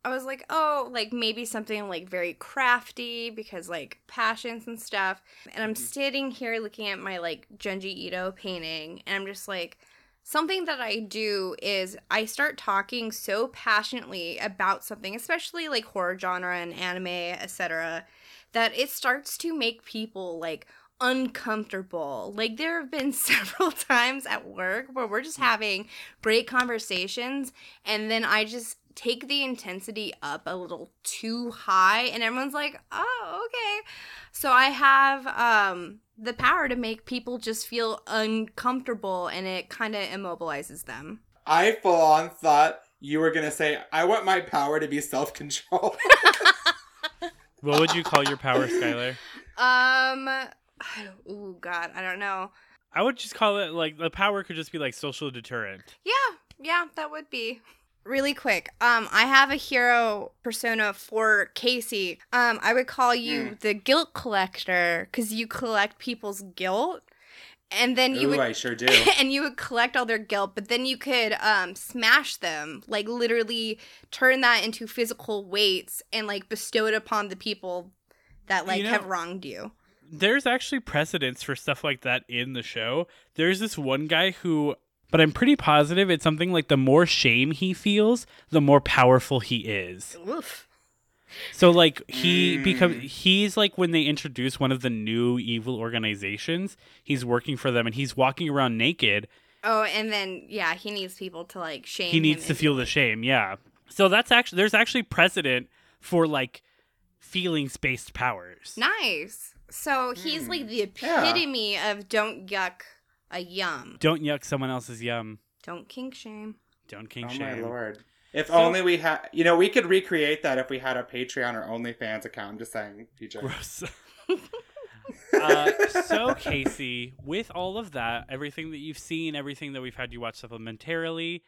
I was like, oh, like maybe something like very crafty because like passions and stuff. And I'm sitting here looking at my like Junji Ito painting, and I'm just like, something that I do is I start talking so passionately about something, especially like horror genre and anime, etc., that it starts to make people like uncomfortable. Like there have been several times at work where we're just hmm. having great conversations and then I just take the intensity up a little too high and everyone's like, "Oh, okay." So I have um the power to make people just feel uncomfortable and it kind of immobilizes them. I full on thought you were gonna say, "I want my power to be self control." What would you call your power, Skylar? Um oh god, I don't know. I would just call it like the power could just be like social deterrent. Yeah, yeah, that would be. Really quick, um, I have a hero persona for Casey. Um, I would call you the guilt collector because you collect people's guilt, and then you Ooh, would I sure do. and you would collect all their guilt, but then you could um smash them, like literally turn that into physical weights and like bestow it upon the people that like You know- have wronged you. There's actually precedence for stuff like that in the show. There's this one guy who, but I'm pretty positive it's something like the more shame he feels, the more powerful he is. Oof. So like he Mm. become he's like when they introduce one of the new evil organizations, he's working for them and he's walking around naked. Oh, and then yeah, he needs people to like shame. He needs him to into feel the shame, yeah. So that's actually there's actually precedent for like feelings based powers. Nice. So he's Hmm. like the Yeah. epitome of don't yuck a yum, Don't yuck someone else's yum. don't kink shame. Don't kink oh shame. Oh my lord. If So- only we had, you know, we could recreate that if we had a Patreon or OnlyFans account. I'm just saying, PJ. Gross. uh, so Casey, with all of that, everything that you've seen, everything that we've had you watch supplementarily,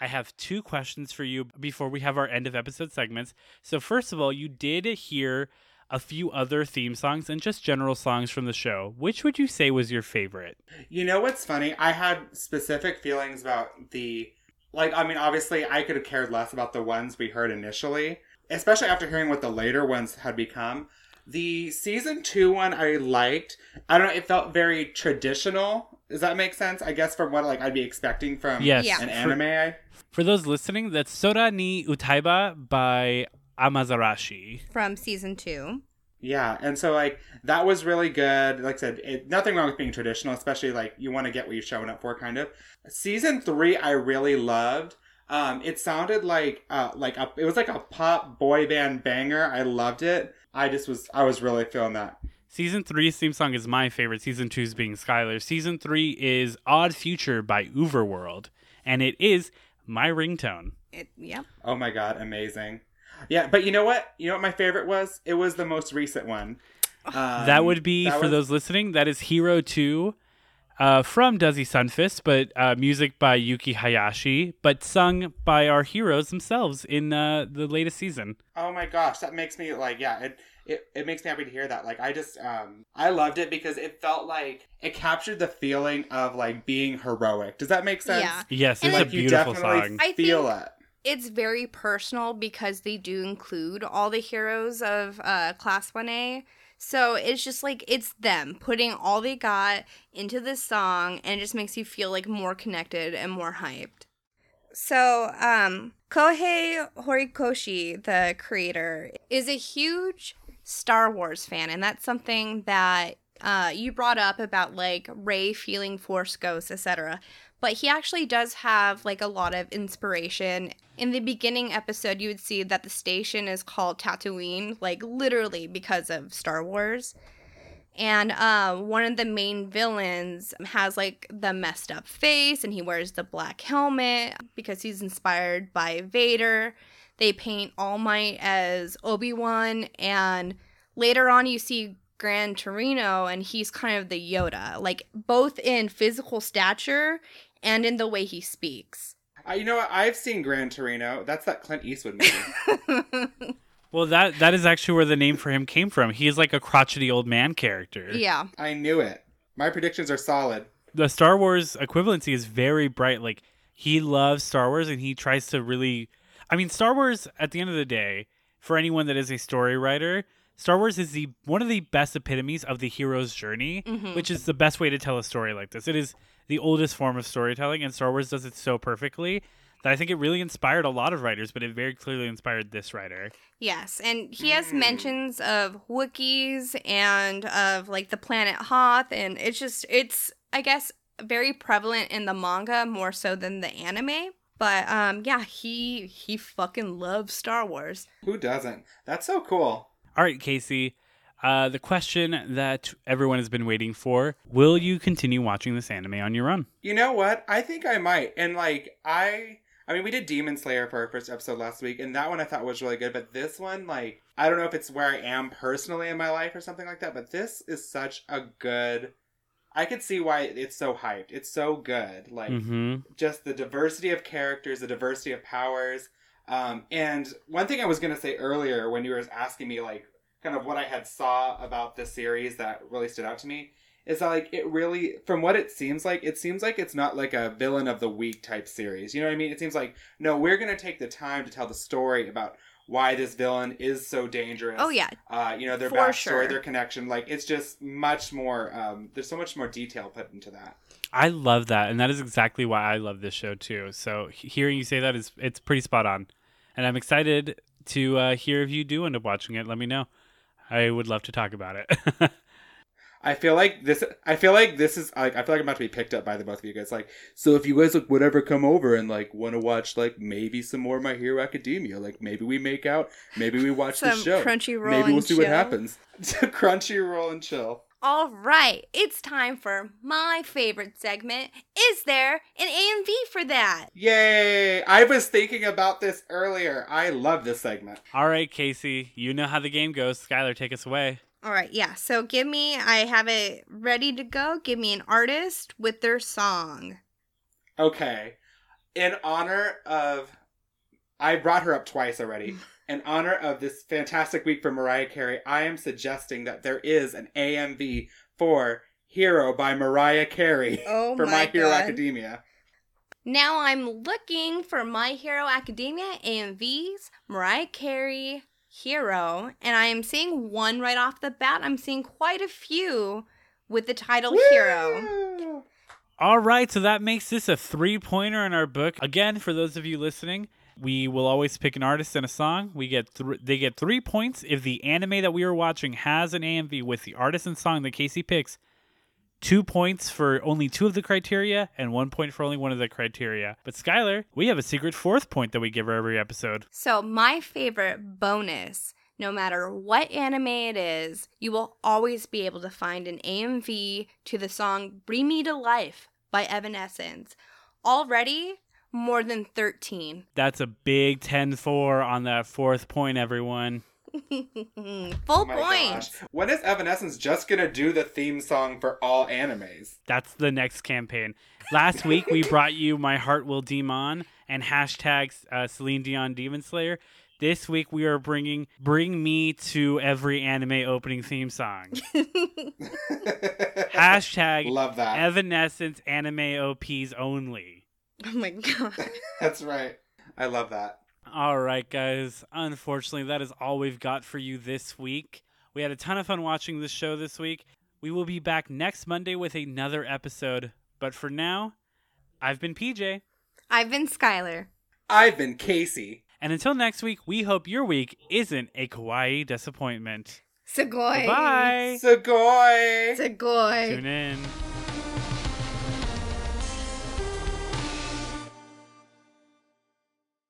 I have two questions for you before we have our end of episode segments. So first of all, you did hear a few other theme songs and just general songs from the show. Which would you say was your favorite? You know what's funny? I had specific feelings about the like I mean obviously I could have cared less about the ones we heard initially, especially after hearing what the later ones had become. The season 2 one I liked. I don't know, it felt very traditional. Does that make sense? I guess from what like I'd be expecting from Yes. Yeah. an For- anime. I- For those listening, that's Sora ni Utaeba by Amazarashi. From season two. Yeah, and so like that was really good. Like I said, it, nothing wrong with being traditional, especially like you want to get what you're showing up for, kind of. Season three, I really loved. Um, it sounded like uh like a, it was like a pop boy band banger. I loved it. I just was I was really feeling that. Season three's theme song is my favorite. Season two's being Skylar. Season three is Odd Future by UVERworld, and it is my ringtone. It, yep. Oh my god, amazing. Yeah, but you know what? You know what my favorite was? It was the most recent one. Um, that would be that for was- those listening. That is Hero Two, uh, from Dizzy Sunfist, but uh, music by Yuki Hayashi, but sung by our heroes themselves in uh, the latest season. Oh my gosh, that makes me like yeah, it, it it makes me happy to hear that. Like I just um I loved it because it felt like it captured the feeling of like being heroic. Does that make sense? Yeah. Yes, And it's like a you beautiful definitely song. I feel think- it. It's very personal because they do include all the heroes of uh, Class 1A. So it's just like it's them putting all they got into this song and it just makes you feel like more connected and more hyped. So, um, Kohei Horikoshi, the creator, is a huge Star Wars fan, and that's something that uh, you brought up about like Rey feeling Force ghosts, etc. But he actually does have like a lot of inspiration. In the beginning episode, you would see that the station is called Tatooine, like literally because of Star Wars. And uh, one of the main villains has like the messed up face and he wears the black helmet because he's inspired by Vader. They paint All Might as Obi Wan, and later on, you see Gran Torino, and he's kind of the Yoda, like both in physical stature and in the way he speaks. Uh, you know what? I've seen Gran Torino. That's that Clint Eastwood movie. Well, that that is actually where the name for him came from. He is like a crotchety old man character. yeah. I knew it. My predictions are solid. the Star Wars equivalency is very bright. Like he loves Star Wars and he tries to really I mean Star Wars at the end of the day, for anyone that is a story writer, Star Wars is the one of the best epitomes of the hero's journey, Mhm. which is the best way to tell a story like this. It is the oldest form of storytelling and Star Wars does it so perfectly that I think it really inspired a lot of writers, but it very clearly inspired this writer. Yes, and he has Mm. mentions of Wookiees and of like the planet Hoth, and it's just it's I guess very prevalent in the manga more so than the anime. But um, yeah, he he fucking loves Star Wars. Who doesn't? That's so cool. All right, Casey. Uh, the question that everyone has been waiting for: Will you continue watching this anime on your own? You know what? I think I might. And like I I mean we did Demon Slayer for our first episode last week and that one I thought was really good, but this one like I don't know if it's where I am personally in my life or something like that, but this is such a good I could see why it's so hyped. It's so good. Like Mm-hmm. just the diversity of characters, the diversity of powers. Um, and one thing I was gonna say earlier when you were asking me like kind of what I had saw about this series that really stood out to me is that like it really from what it seems like, it seems like it's not like a villain of the week type series. You know what I mean? It seems like no, we're gonna take the time to tell the story about why this villain is so dangerous. Oh yeah, Uh, you know, their For backstory, sure. their connection. Like it's just much more um there's so much more detail put into that. I love that, and that is exactly why I love this show too. So hearing you say that is it's pretty spot on, and I'm excited to uh, hear if you do end up watching it. Let me know. I would love to talk about it. I feel like this. I feel like this is like I feel like I'm about to be picked up by the both of you guys. Like, so if you guys like would ever come over and like want to watch like maybe some more of My Hero Academia, like maybe we make out, maybe we watch the Some show, Crunchyroll maybe we'll and see what happens. happens. Crunchyroll and chill. All right, it's time for my favorite segment. Is there an AMV for that? Yay! I was thinking about this earlier. I love this segment. All right, Casey, you know how the game goes. Skylar, take us away. All right, yeah. So give me, I have it ready to go. Give me an artist with their song. Okay. In honor of I brought her up twice already. In honor of this fantastic week for Mariah Carey, I am suggesting that there is an AMV for Hero by Mariah Carey Oh for my, My Hero God. Academia. Now I'm looking for My Hero Academia AMVs, Mariah Carey, Hero, and I am seeing one right off the bat. I'm seeing quite a few with the title Hero. All right, so that makes this a three pointer in our book. Again, for those of you listening, we will always pick an artist and a song. We get th- they get three points if the anime that we are watching has an AMV with the artist and song that Casey picks. Two points for only two of the criteria, and one point for only one of the criteria. But Skylar, we have a secret fourth point that we give her every episode. So, my favorite bonus no matter what anime it is, you will always be able to find an AMV to the song Bring Me to Life by Evanescence. Already more than 13. That's a big 10-4 on that fourth point, everyone. Full Oh my point. gosh. When is Evanescence just gonna do the theme song for all animes? That's the next campaign. Last week we brought you "My Heart Will Demon" and hashtags uh, Celine Dion Demon Slayer. This week we are bringing "Bring Me to Every Anime Opening Theme Song." hashtag Love that. Evanescence Anime OPs only. Oh my god. That's right. I love that. All right, guys. Unfortunately, that is all we've got for you this week. We had a ton of fun watching this show this week. We will be back next Monday with another episode. But for now, I've been PJ. I've been Skylar. I've been Casey. And until next week, we hope your week isn't a kawaii disappointment. Sugoi. Bye. Sugoi. Sugoi. Tune in.